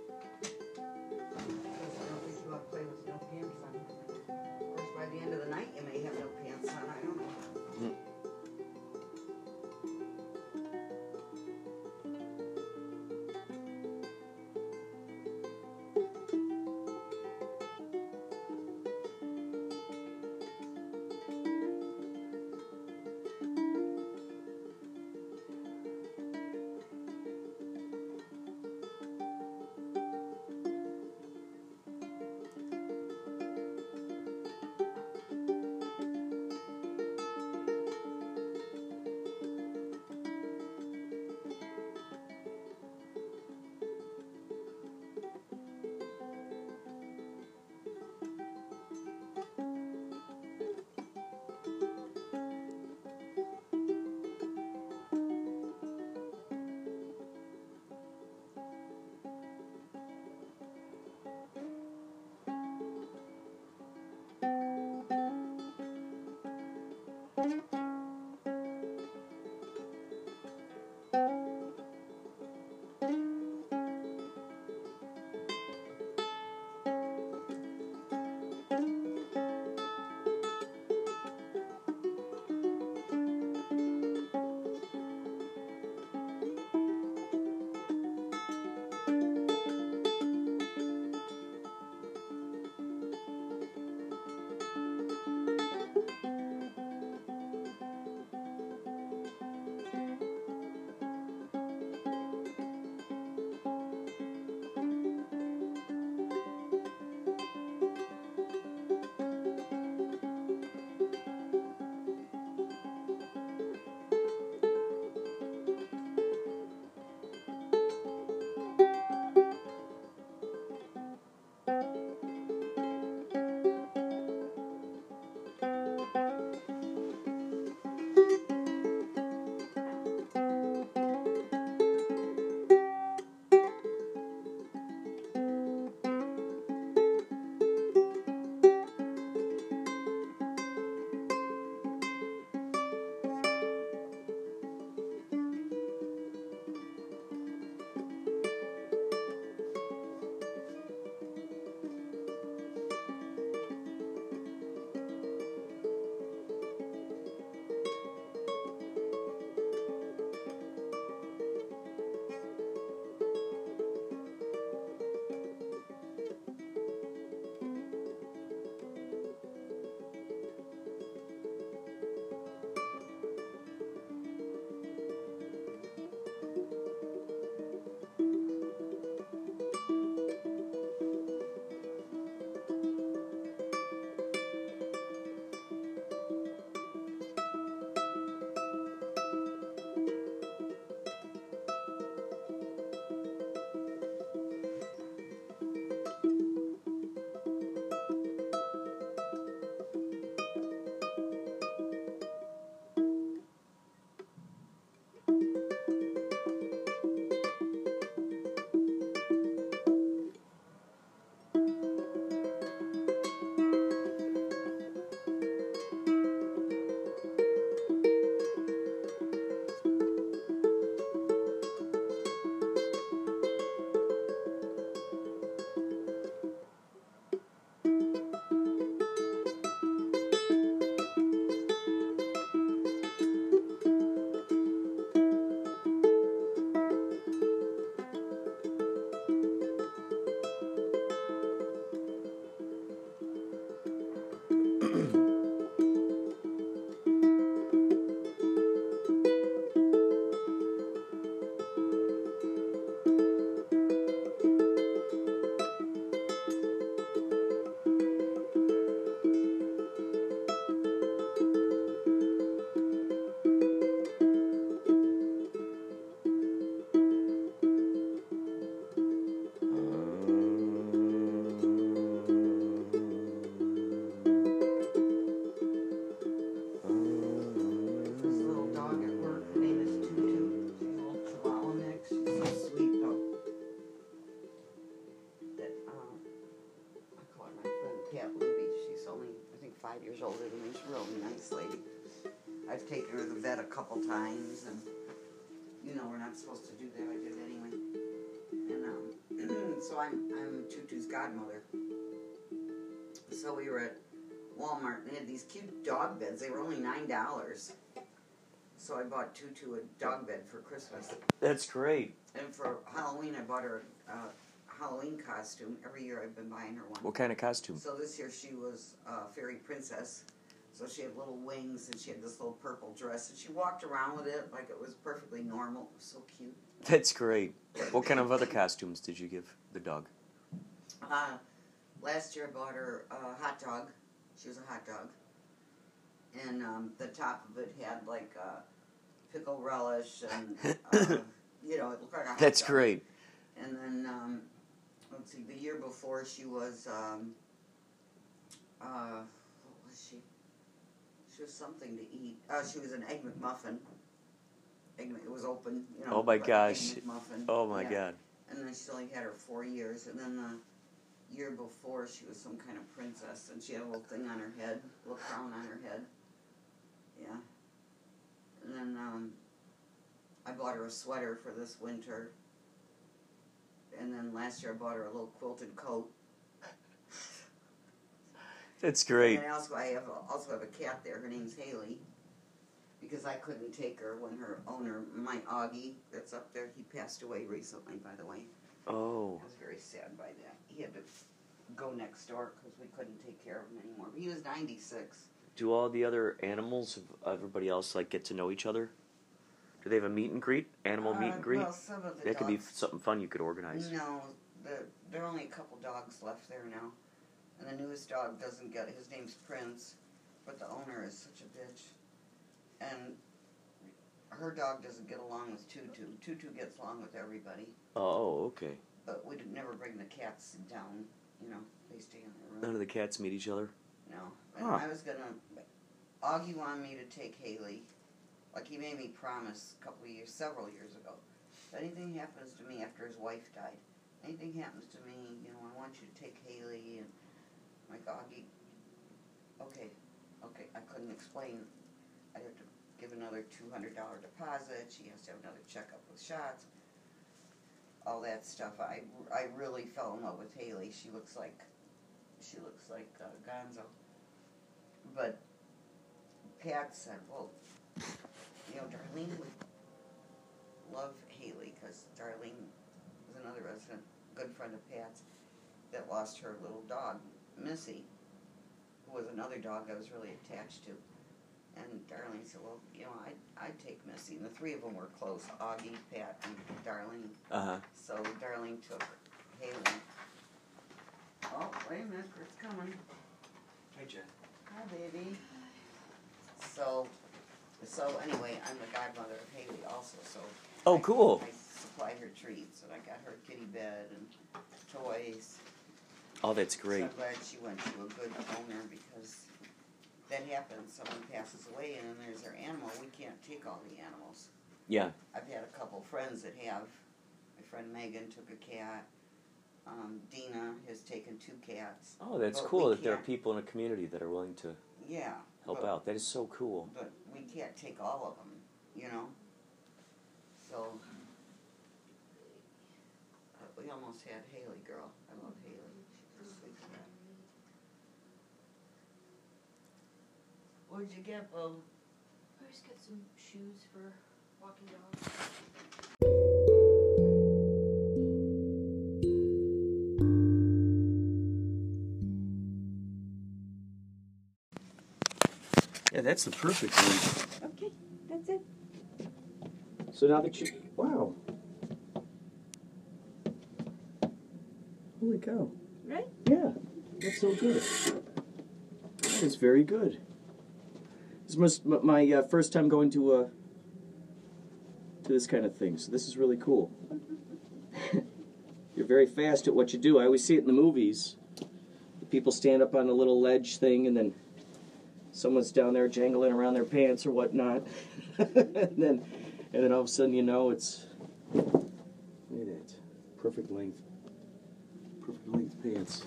Older than me. She's a really nice lady. I've taken her to the vet a couple times, and you know we're not supposed to do that. I did anyway. And um, so I'm I'm Tutu's godmother. So we were at Walmart and they had these cute dog beds. They were only nine dollars. So I bought Tutu a dog bed for Christmas. That's great. And for Halloween, I bought her a Halloween costume. Every year I've been buying her one. What kind of costume? So this year she was a fairy princess. So she had little wings and she had this little purple dress and she walked around with it like it was perfectly normal. It was so cute. That's great. What kind of other costumes did you give the dog? Uh, last year I bought her a hot dog. She was a hot dog. And um, the top of it had like uh, pickle relish and, uh, you know, it looked like a hot That's dog. great. And then, um, let's see, the year before she was, um, uh, what was she? She was something to eat. Uh, she was an egg McMuffin. Egg, it was open, you know. Oh my gosh. Oh my Yeah. god. And then she only had her four years. And then the year before, she was some kind of princess, and she had a little thing on her head, a little crown on her head. Yeah. And then um, I bought her a sweater for this winter. And then last year I bought her a little quilted coat. That's great. And I also I have a, also have a cat there. Her name's Haley. Because I couldn't take her when her owner, my Augie, that's up there, he passed away recently, by the way. Oh. I was very sad by that. He had to go next door because we couldn't take care of him anymore. He was 96. Do all the other animals, everybody else, like get to know each other? Do they have a meet and greet? Animal meet Uh, and greet? well, some of the that could be dogs- something fun you could organize. No, the, there are only a couple dogs left there now. And the newest dog doesn't get His name's Prince, but the owner is such a bitch. And her dog doesn't get along with Tutu. Tutu gets along with everybody. Oh, okay. But we would never bring the cats down. You know, they stay in their room. None of the cats meet each other. No. And Huh. I was gonna. Augie wanted me to take Haley. Like he made me promise a couple of years, several years ago. If anything happens to me after his wife died, anything happens to me, you know, I want you to take Haley and I'm like Okay, okay. I couldn't explain. I have to give another two hundred dollar deposit. She has to have another checkup with shots. All that stuff. I, I really fell in love with Haley. She looks like she looks like uh, Gonzo. But Pat said, well, you know, Darlene would love Haley because Darlene was another resident, good friend of Pat's, that lost her little dog, Missy, who was another dog I was really attached to. And Darlene said, well, you know, I'd, I'd take Missy. And the three of them were close, Augie, Pat, and Darlene. Uh huh. So Darlene took Haley. Oh, wait a minute, it's coming. Hey, Jen. Hi, baby. So, so anyway, I'm the godmother of Haley also, so. Oh, I- cool. I supply her treats, and I got her kitty bed and toys. Oh, that's So great. I'm glad she went to a good owner because that happens, someone passes away and then there's their animal, we can't take all the animals. Yeah. I've had a couple friends that have. My friend Megan took a cat. Um, Dina has taken two cats. Oh, that's But cool that there are can't- people in a community that are willing to Yeah. help but- out. That is so cool. But can't take all of them, you know? So, but we almost had Haley girl. I love Haley. She's a sweet oh, cat. What'd you get, Bo? I just got some shoes for walking dogs. That's the perfect one. Okay, that's it. So now that you, wow, holy cow! Right? Yeah, that's so good. That is very good. This must my uh, first time going to uh, to this kind of thing, so this is really cool. You're very fast at what you do. I always see it in the movies. The people stand up on a little ledge thing, and then someone's down there jangling around their pants or whatnot, and then and then all of a sudden you know it's look at perfect length, perfect length pants.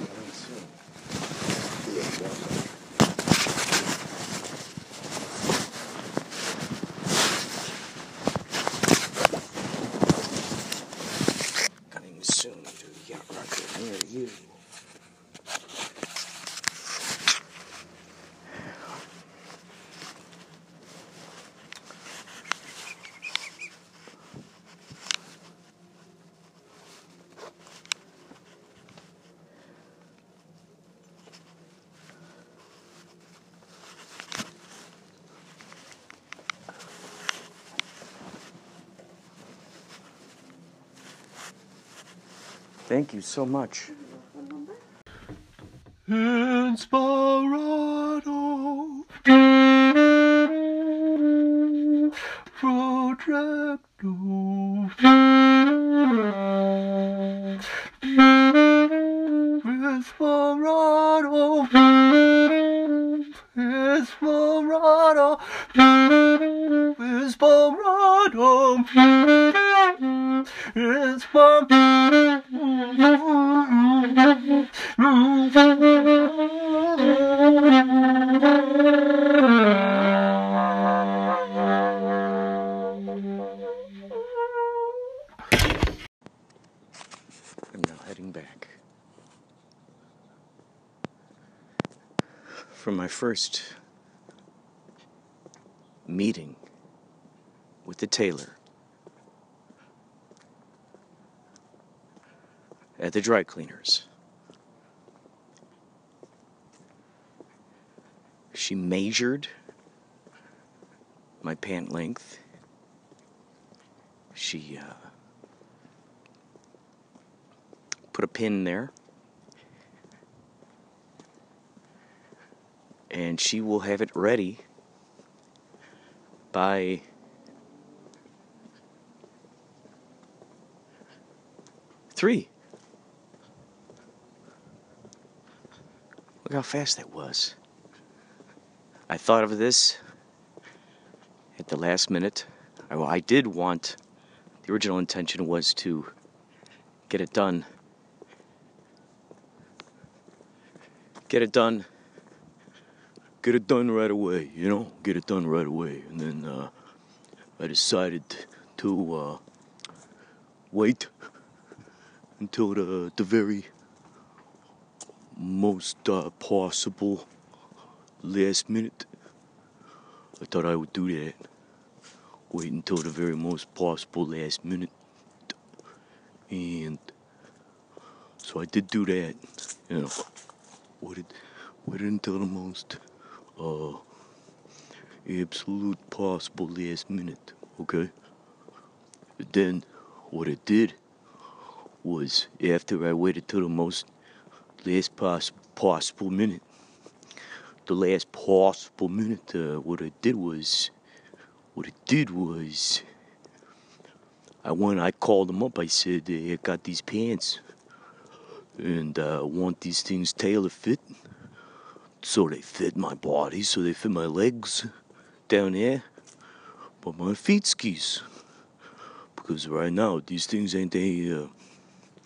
All right, so. Thank you so much. Protracto first meeting with the tailor at the dry cleaners. She measured my pant length. She uh, put a pin there. And she will have it ready by three. Look how fast that was. I thought of this at the last minute. I, I did want, the original intention was to get it done. Get it done. Get it done right away, you know? Get it done right away. And then uh, I decided to uh, wait until the, the very most uh, possible last minute. I thought I would do that. Wait until the very most possible last minute. And so I did do that. You know, waited, waited until the most uh, absolute possible last minute. Okay. Then what I did was after I waited till the most last poss- possible minute, the last possible minute, uh, what I did was, what I did was, I went, I called them up. I said, hey, I got these pants, and uh, want these things tailor fit, so they fit my body, so they fit my legs down here, but my feet skis. Because right now these things ain't they. Uh,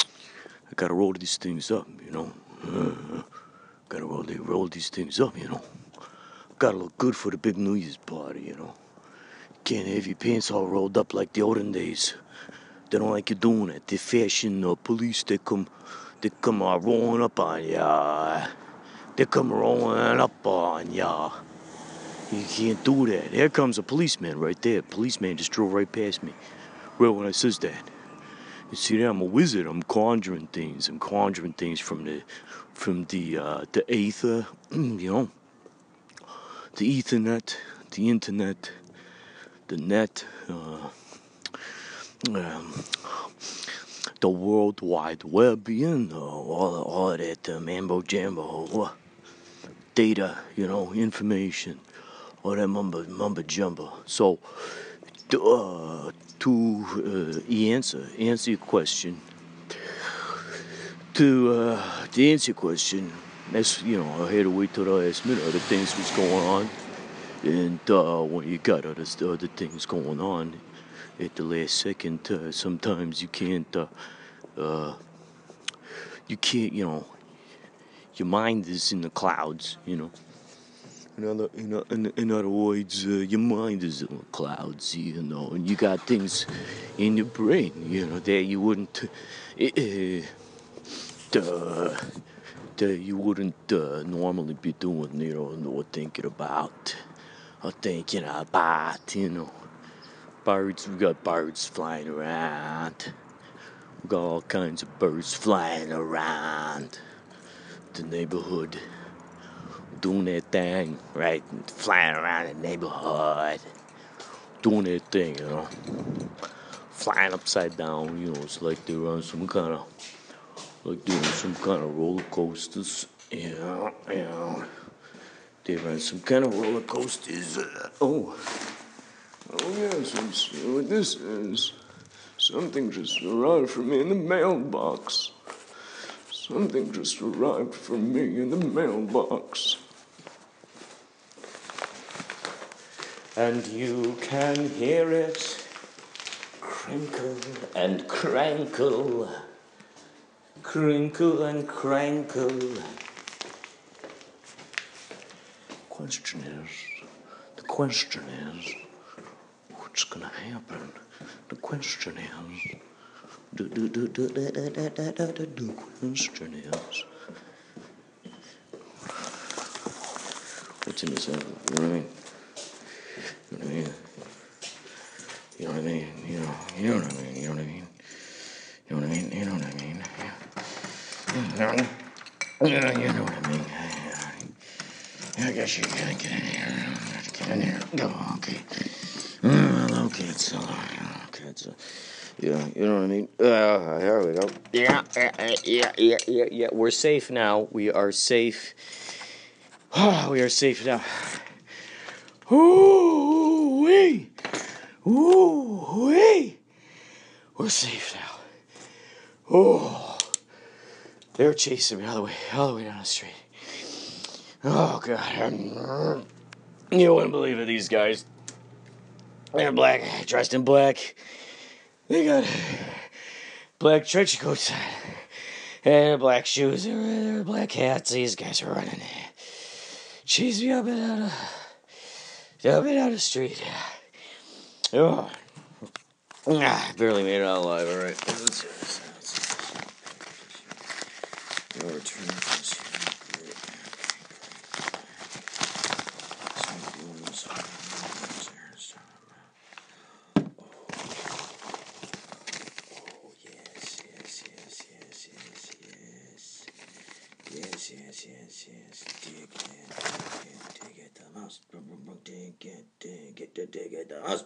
I gotta roll these things up, you know. Uh, gotta roll, they roll these things up, you know. Gotta look good for the big New Year's party, you know. Can't have your pants all rolled up like the olden days. They don't like you doing it. The fashion uh, police, they come, they come uh, rolling up on ya. They come rolling up on ya. You can't do that. Here comes a policeman right there. Policeman just drove right past me. Right when I says that. You see there, I'm a wizard. I'm conjuring things. I'm conjuring things from the, from the, uh, the aether, you know, the Ethernet, the internet, the net, uh, um, the World Wide Web, you know, all, all of that uh, mambo jambo, uh, data, you know, information, all that mumbo, mumbo jumbo. So, to, uh, to uh, answer answer your question, to uh, to answer your question, that's you know I had to wait till the last minute. Other things was going on, and uh, when you got other other things going on, at the last second, uh, sometimes you can't. Uh, uh, you can't, you know. Your mind is in the clouds, you know. In other, in, in, in other words, uh, your mind is in the clouds, you know, and you got things in your brain, you know, that you wouldn't, uh, uh, that you wouldn't uh, normally be doing, you know, or thinking about, or thinking about, you know. Birds, we got birds flying around. We got all kinds of birds flying around the neighborhood doing their thing, right? Flying around the neighborhood, doing their thing, you know. Flying upside down, you know, it's like they're on some kind of Like doing some kind of roller coasters. you know, you know. They ride some kind of roller coasters. Uh, oh. Oh, yes, see what this is. Something just arrived for me in the mailbox. Something just arrived for me in the mailbox. And you can hear it crinkle and crankle. Crinkle and crankle. Question is, the question is, what's gonna happen? The question is, do do do do do do do do do do do questionnaires. What's in this envelope? You know what I mean? You know what I mean? You know what I mean? You know, you know what I mean? You know what I mean? You know what I mean? You know what I mean? You know what I mean? I guess you gotta get in here. Gotta get in here. Go, okay. Hello, kids. Hello, kids yeah, you know what I mean. Uh, here we go. Yeah, yeah, yeah, yeah, yeah. We're safe now. We are safe. we are safe now. Ooh wee, ooh wee. We're safe now. Oh, they're chasing me all the way, all the way down the street. Oh God, you wouldn't believe it. These guys, they're black, dressed in black. They got black trench coats on and black shoes. They're black hats. These guys are running. Chase me up and out of, up and out of the street. Oh, ah, barely made it out alive. All right, let's do this. I'll return this here. Yes, yes, yes, yes. Dig it, dig it, dig it, the mouse. Boom, boom, boom, dig it, dig it, dig it, the mouse.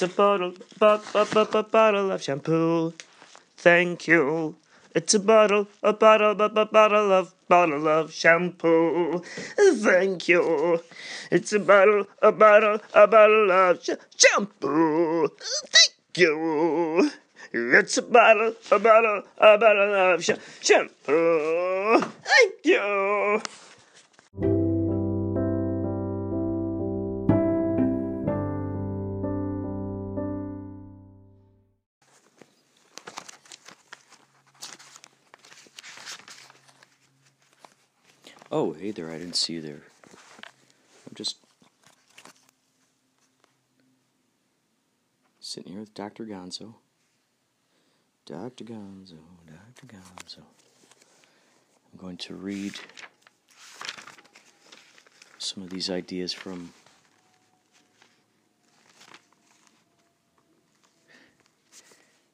It's a bottle, bo- bo- bo- bo- bottle of shampoo. Thank you. It's a bottle, a bottle, bo- bo- bottle of bottle of shampoo. Thank you. It's a bottle, a bottle, a bottle of sh- shampoo. Thank you. It's a bottle, a bottle, a bottle of sh- shampoo. Thank you. Hey there, I didn't see you there. I'm just sitting here with Dr. Gonzo. Dr. Gonzo, Dr. Gonzo. I'm going to read some of these ideas from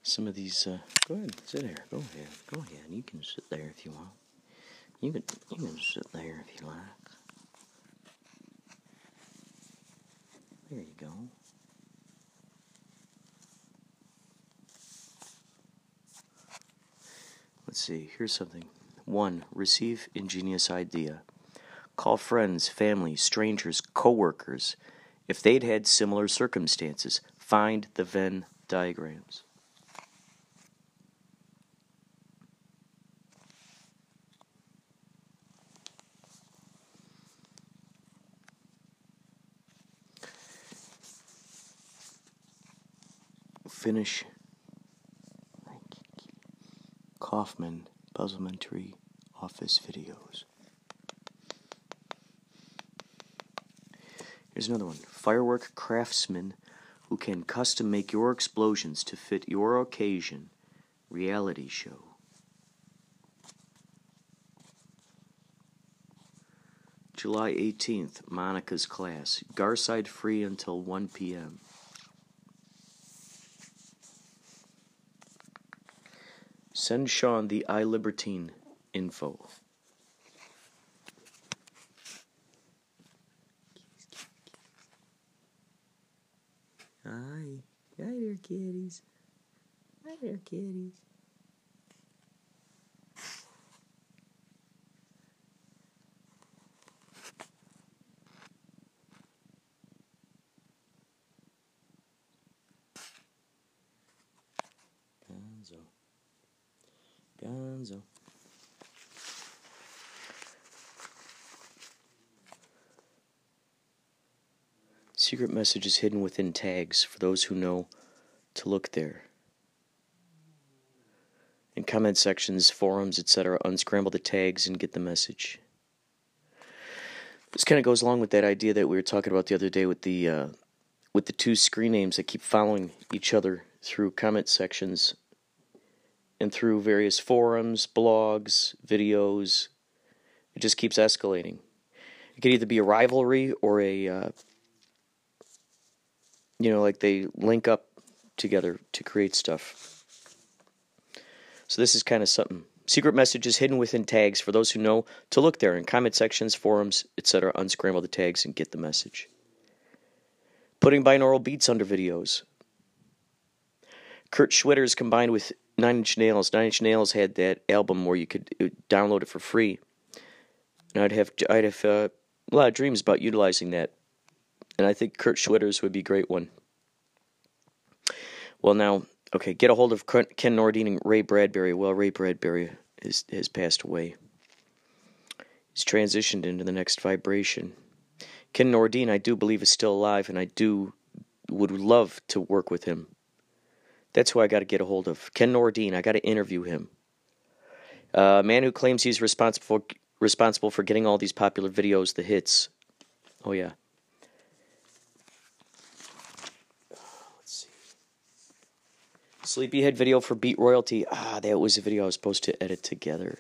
some of these. Uh, go ahead, sit there. Go ahead, go ahead. You can sit there if you want. You can you can sit there if you like. There you go. Let's see, here's something. One, receive ingenious idea. Call friends, family, strangers, coworkers. If they'd had similar circumstances, find the Venn diagrams. Finish Kaufman Puzzlementary Office Videos. Here's another one. Firework craftsman who can custom make your explosions to fit your occasion. Reality show. July 18th, Monica's class. Garside free until 1 p.m. Send Sean the iLibertine info. Hi. Hi there, kitties. Hi there, kitties. Gonzo. Gonzo. Secret message is hidden within tags for those who know to look there. In comment sections, forums, etc., unscramble the tags and get the message. This kind of goes along with that idea that we were talking about the other day with the uh, with the two screen names that keep following each other through comment sections and through various forums, blogs, videos. It just keeps escalating. It could either be a rivalry or a, uh, you know, like they link up together to create stuff. So this is kind of something. Secret messages hidden within tags for those who know to look there in comment sections, forums, etc. Unscramble the tags and get the message. Putting binaural beats under videos. Kurt Schwitters combined with Nine Inch Nails. Nine Inch Nails had that album where you could download it for free, and I'd have I'd have uh, a lot of dreams about utilizing that, and I think Kurt Schwitters would be a great one. Well, now, okay, get a hold of Ken Nordine and Ray Bradbury. Well, Ray Bradbury has has passed away. He's transitioned into the next vibration. Ken Nordine, I do believe, is still alive, and I do would love to work with him. That's who I got to get a hold of. Ken Nordine. I got to interview him. A uh, man who claims he's responsible responsible for getting all these popular videos, the hits. Oh yeah. Let's see. Sleepyhead video for Beat Royalty. Ah, that was a video I was supposed to edit together.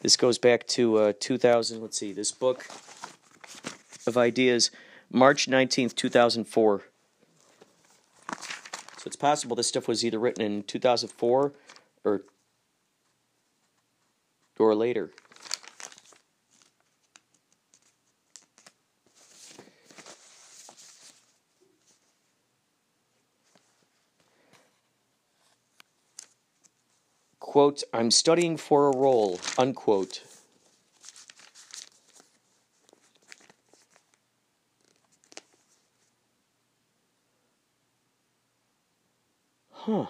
This goes back to uh, 2000. Let's see. This book of ideas, March 19th, 2004. So it's possible this stuff was either written in 2004 or or later. Quote, I'm studying for a role, unquote. Huh.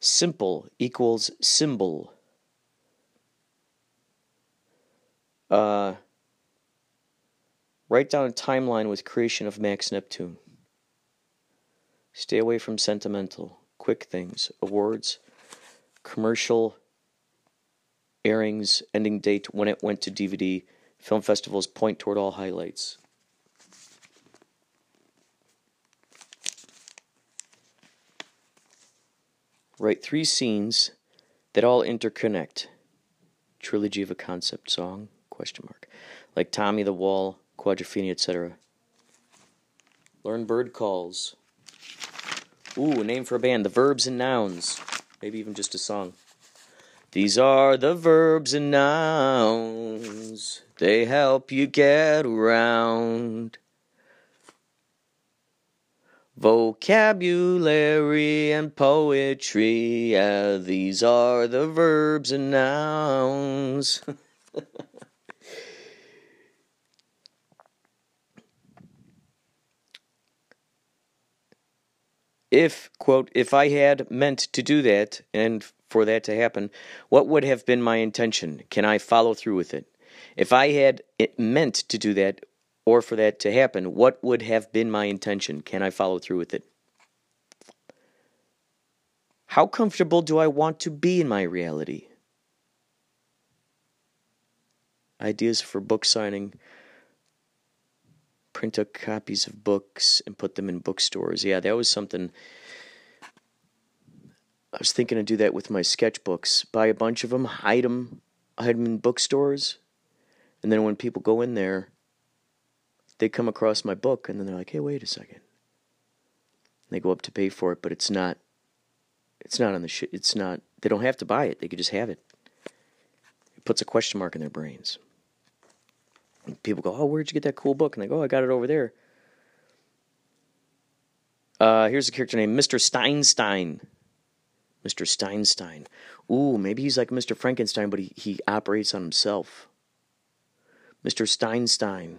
Simple equals symbol. Uh, write down a timeline with creation of Max Neptune. Stay away from sentimental, quick things, awards, commercial airings, ending date, when it went to DVD, film festivals, point toward all highlights. Write three scenes that all interconnect. Trilogy of a concept song? Question mark. Like Tommy the Wall, Quadrophenia, etc. Learn bird calls. Ooh, a name for a band. The verbs and nouns. Maybe even just a song. These are the verbs and nouns. They help you get around. Vocabulary and poetry, yeah, these are the verbs and nouns. if, quote, if I had meant to do that and for that to happen, what would have been my intention? Can I follow through with it? If I had meant to do that, or for that to happen, what would have been my intention? Can I follow through with it? How comfortable do I want to be in my reality? Ideas for book signing. Print up copies of books and put them in bookstores. Yeah, that was something. I was thinking to do that with my sketchbooks. Buy a bunch of them, hide them, hide them in bookstores, and then when people go in there, they come across my book and then they're like, "Hey, wait a second. And they go up to pay for it, but it's not. It's not on the shit. It's not. They don't have to buy it. They could just have it. It puts a question mark in their brains. People go, "Oh, where'd you get that cool book?" And they go, "Oh, I got it over there." Uh, here's a character named Mr. Steinstein. Mr. Steinstein. Ooh, maybe he's like Mr. Frankenstein, but he, he operates on himself. Mr. Steinstein.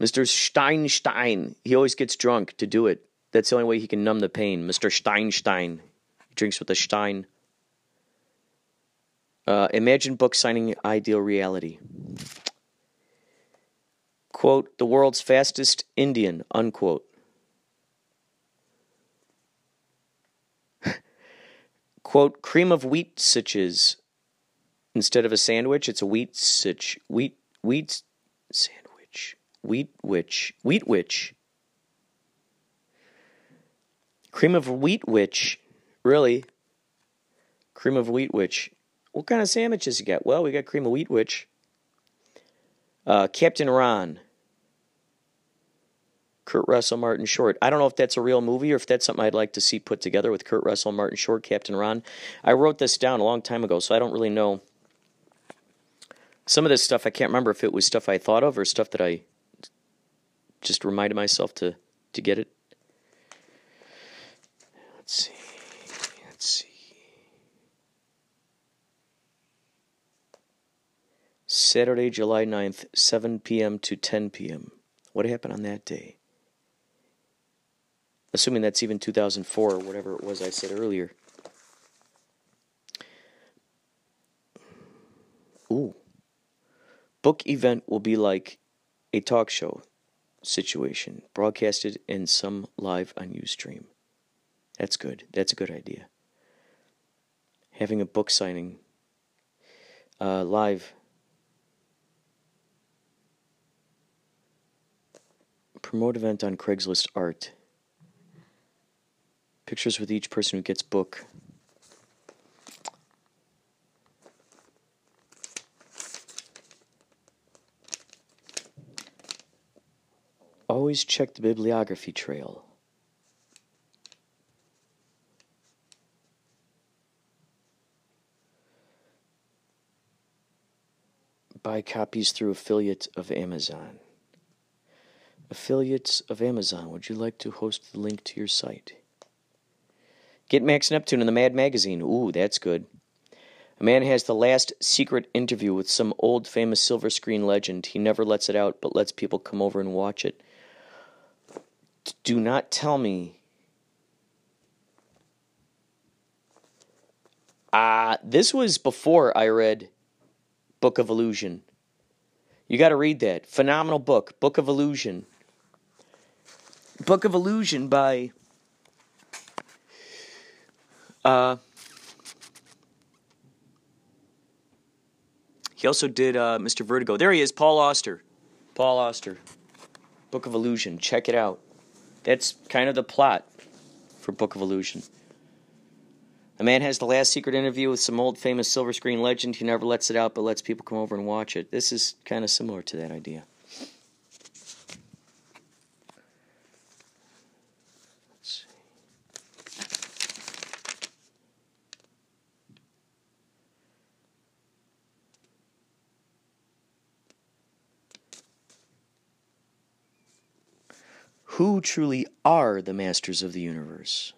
Mr. Steinstein, he always gets drunk to do it. That's the only way he can numb the pain. Mr. Steinstein. He drinks with a Stein. Uh, imagine book signing ideal reality. Quote, the world's fastest Indian, unquote. Quote, cream of wheat sitches. Instead of a sandwich, it's a wheat sitch. Wheat, wheat sandwich. Wheat witch. Wheat witch. Cream of wheat witch. Really? Cream of wheat witch. What kind of sandwiches you got? Well, we got cream of wheat which Uh, Captain Ron. Kurt Russell, Martin Short. I don't know if that's a real movie or if that's something I'd like to see put together with Kurt Russell, Martin Short, Captain Ron. I wrote this down a long time ago, so I don't really know. Some of this stuff I can't remember if it was stuff I thought of or stuff that I just reminded myself to to get it. Let's see. Let's see. Saturday, July 9th, 7 p.m. to 10 p.m. What happened on that day? Assuming that's even 2004 or whatever it was I said earlier. Ooh. Book event will be like a talk show situation, broadcasted and some live on Ustream. That's good. That's a good idea. Having a book signing uh, live. Promote event on Craigslist art. Pictures with each person who gets book. Always check the bibliography trail. Buy copies through affiliate of Amazon. Affiliates of Amazon, would you like to host the link to your site? Get Max Neptune in the Mad Magazine. Ooh, that's good. A man has the last secret interview with some old famous silver screen legend. He never lets it out, but lets people come over and watch it. Do not tell me. Ah, uh, this was before I read Book of Illusion. You got to read that. Phenomenal book, Book of Illusion. Book of Illusion by uh, he also did uh, Mr. Vertigo. There he is, Paul Auster. Paul Auster. Book of Illusion. Check it out. That's kind of the plot for Book of Illusion. A man has the last secret interview with some old famous silver screen legend. He never lets it out, but lets people come over and watch it. This is kind of similar to that idea. Who truly are the masters of the universe.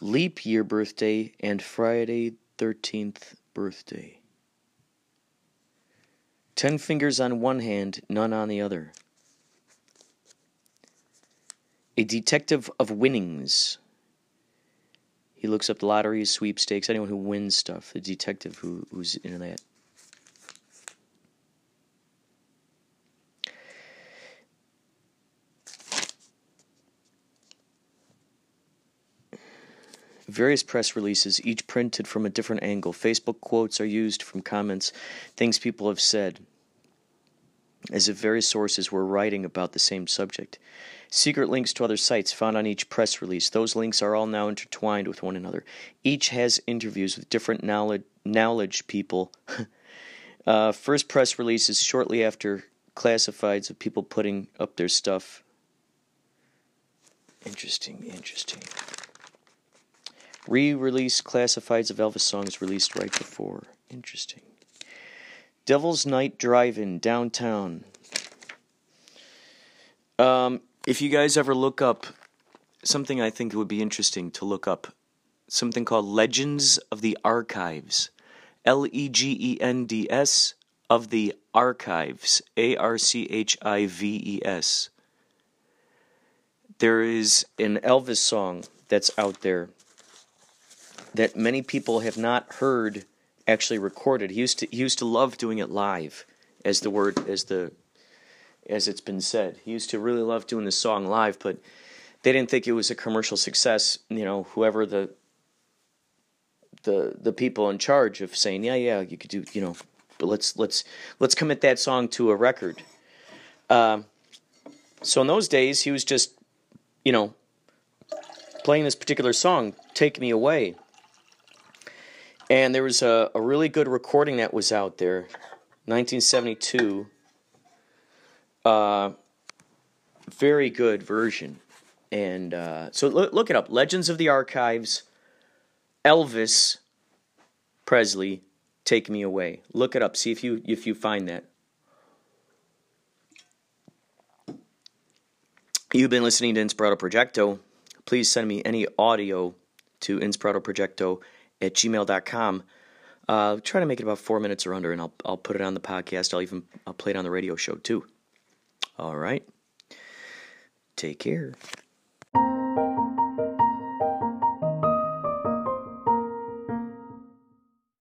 Leap year birthday and Friday 13th birthday. Ten fingers on one hand, none on the other. A detective of winnings. He looks up lotteries, sweepstakes, anyone who wins stuff. the detective who, who's into that. Various press releases, each printed from a different angle. Facebook quotes are used from comments, things people have said, as if various sources were writing about the same subject. Secret links to other sites found on each press release. Those links are all now intertwined with one another. Each has interviews with different knowledge, knowledge people. uh, first press releases shortly after classifieds of people putting up their stuff. Interesting, interesting. Re release classifieds of Elvis songs released right before. Interesting. Devil's Night Drive In downtown. Um, if you guys ever look up something I think it would be interesting to look up, something called Legends of the Archives. L E G E N D S of the Archives, A R C H I V E S. There is an Elvis song that's out there that many people have not heard actually recorded. He used to he used to love doing it live, as the word as the as it's been said. He used to really love doing the song live, but they didn't think it was a commercial success. You know, whoever the the the people in charge of saying, yeah, yeah, you could do, you know, but let's let's let's commit that song to a record. Um, so in those days, he was just, you know, playing this particular song, "Take Me Away," and there was a, a really good recording that was out there, 1972. Uh, very good version, and uh, so look, look it up. Legends of the Archives, Elvis Presley, "Take Me Away." Look it up. See if you if you find that. You've been listening to Inspirato Projecto. Please send me any audio to inspiratoprojecto at gmail.com. Uh, try to make it about four minutes or under, and I'll, I'll put it on the podcast. I'll even I'll play it on the radio show too. All right. Take care.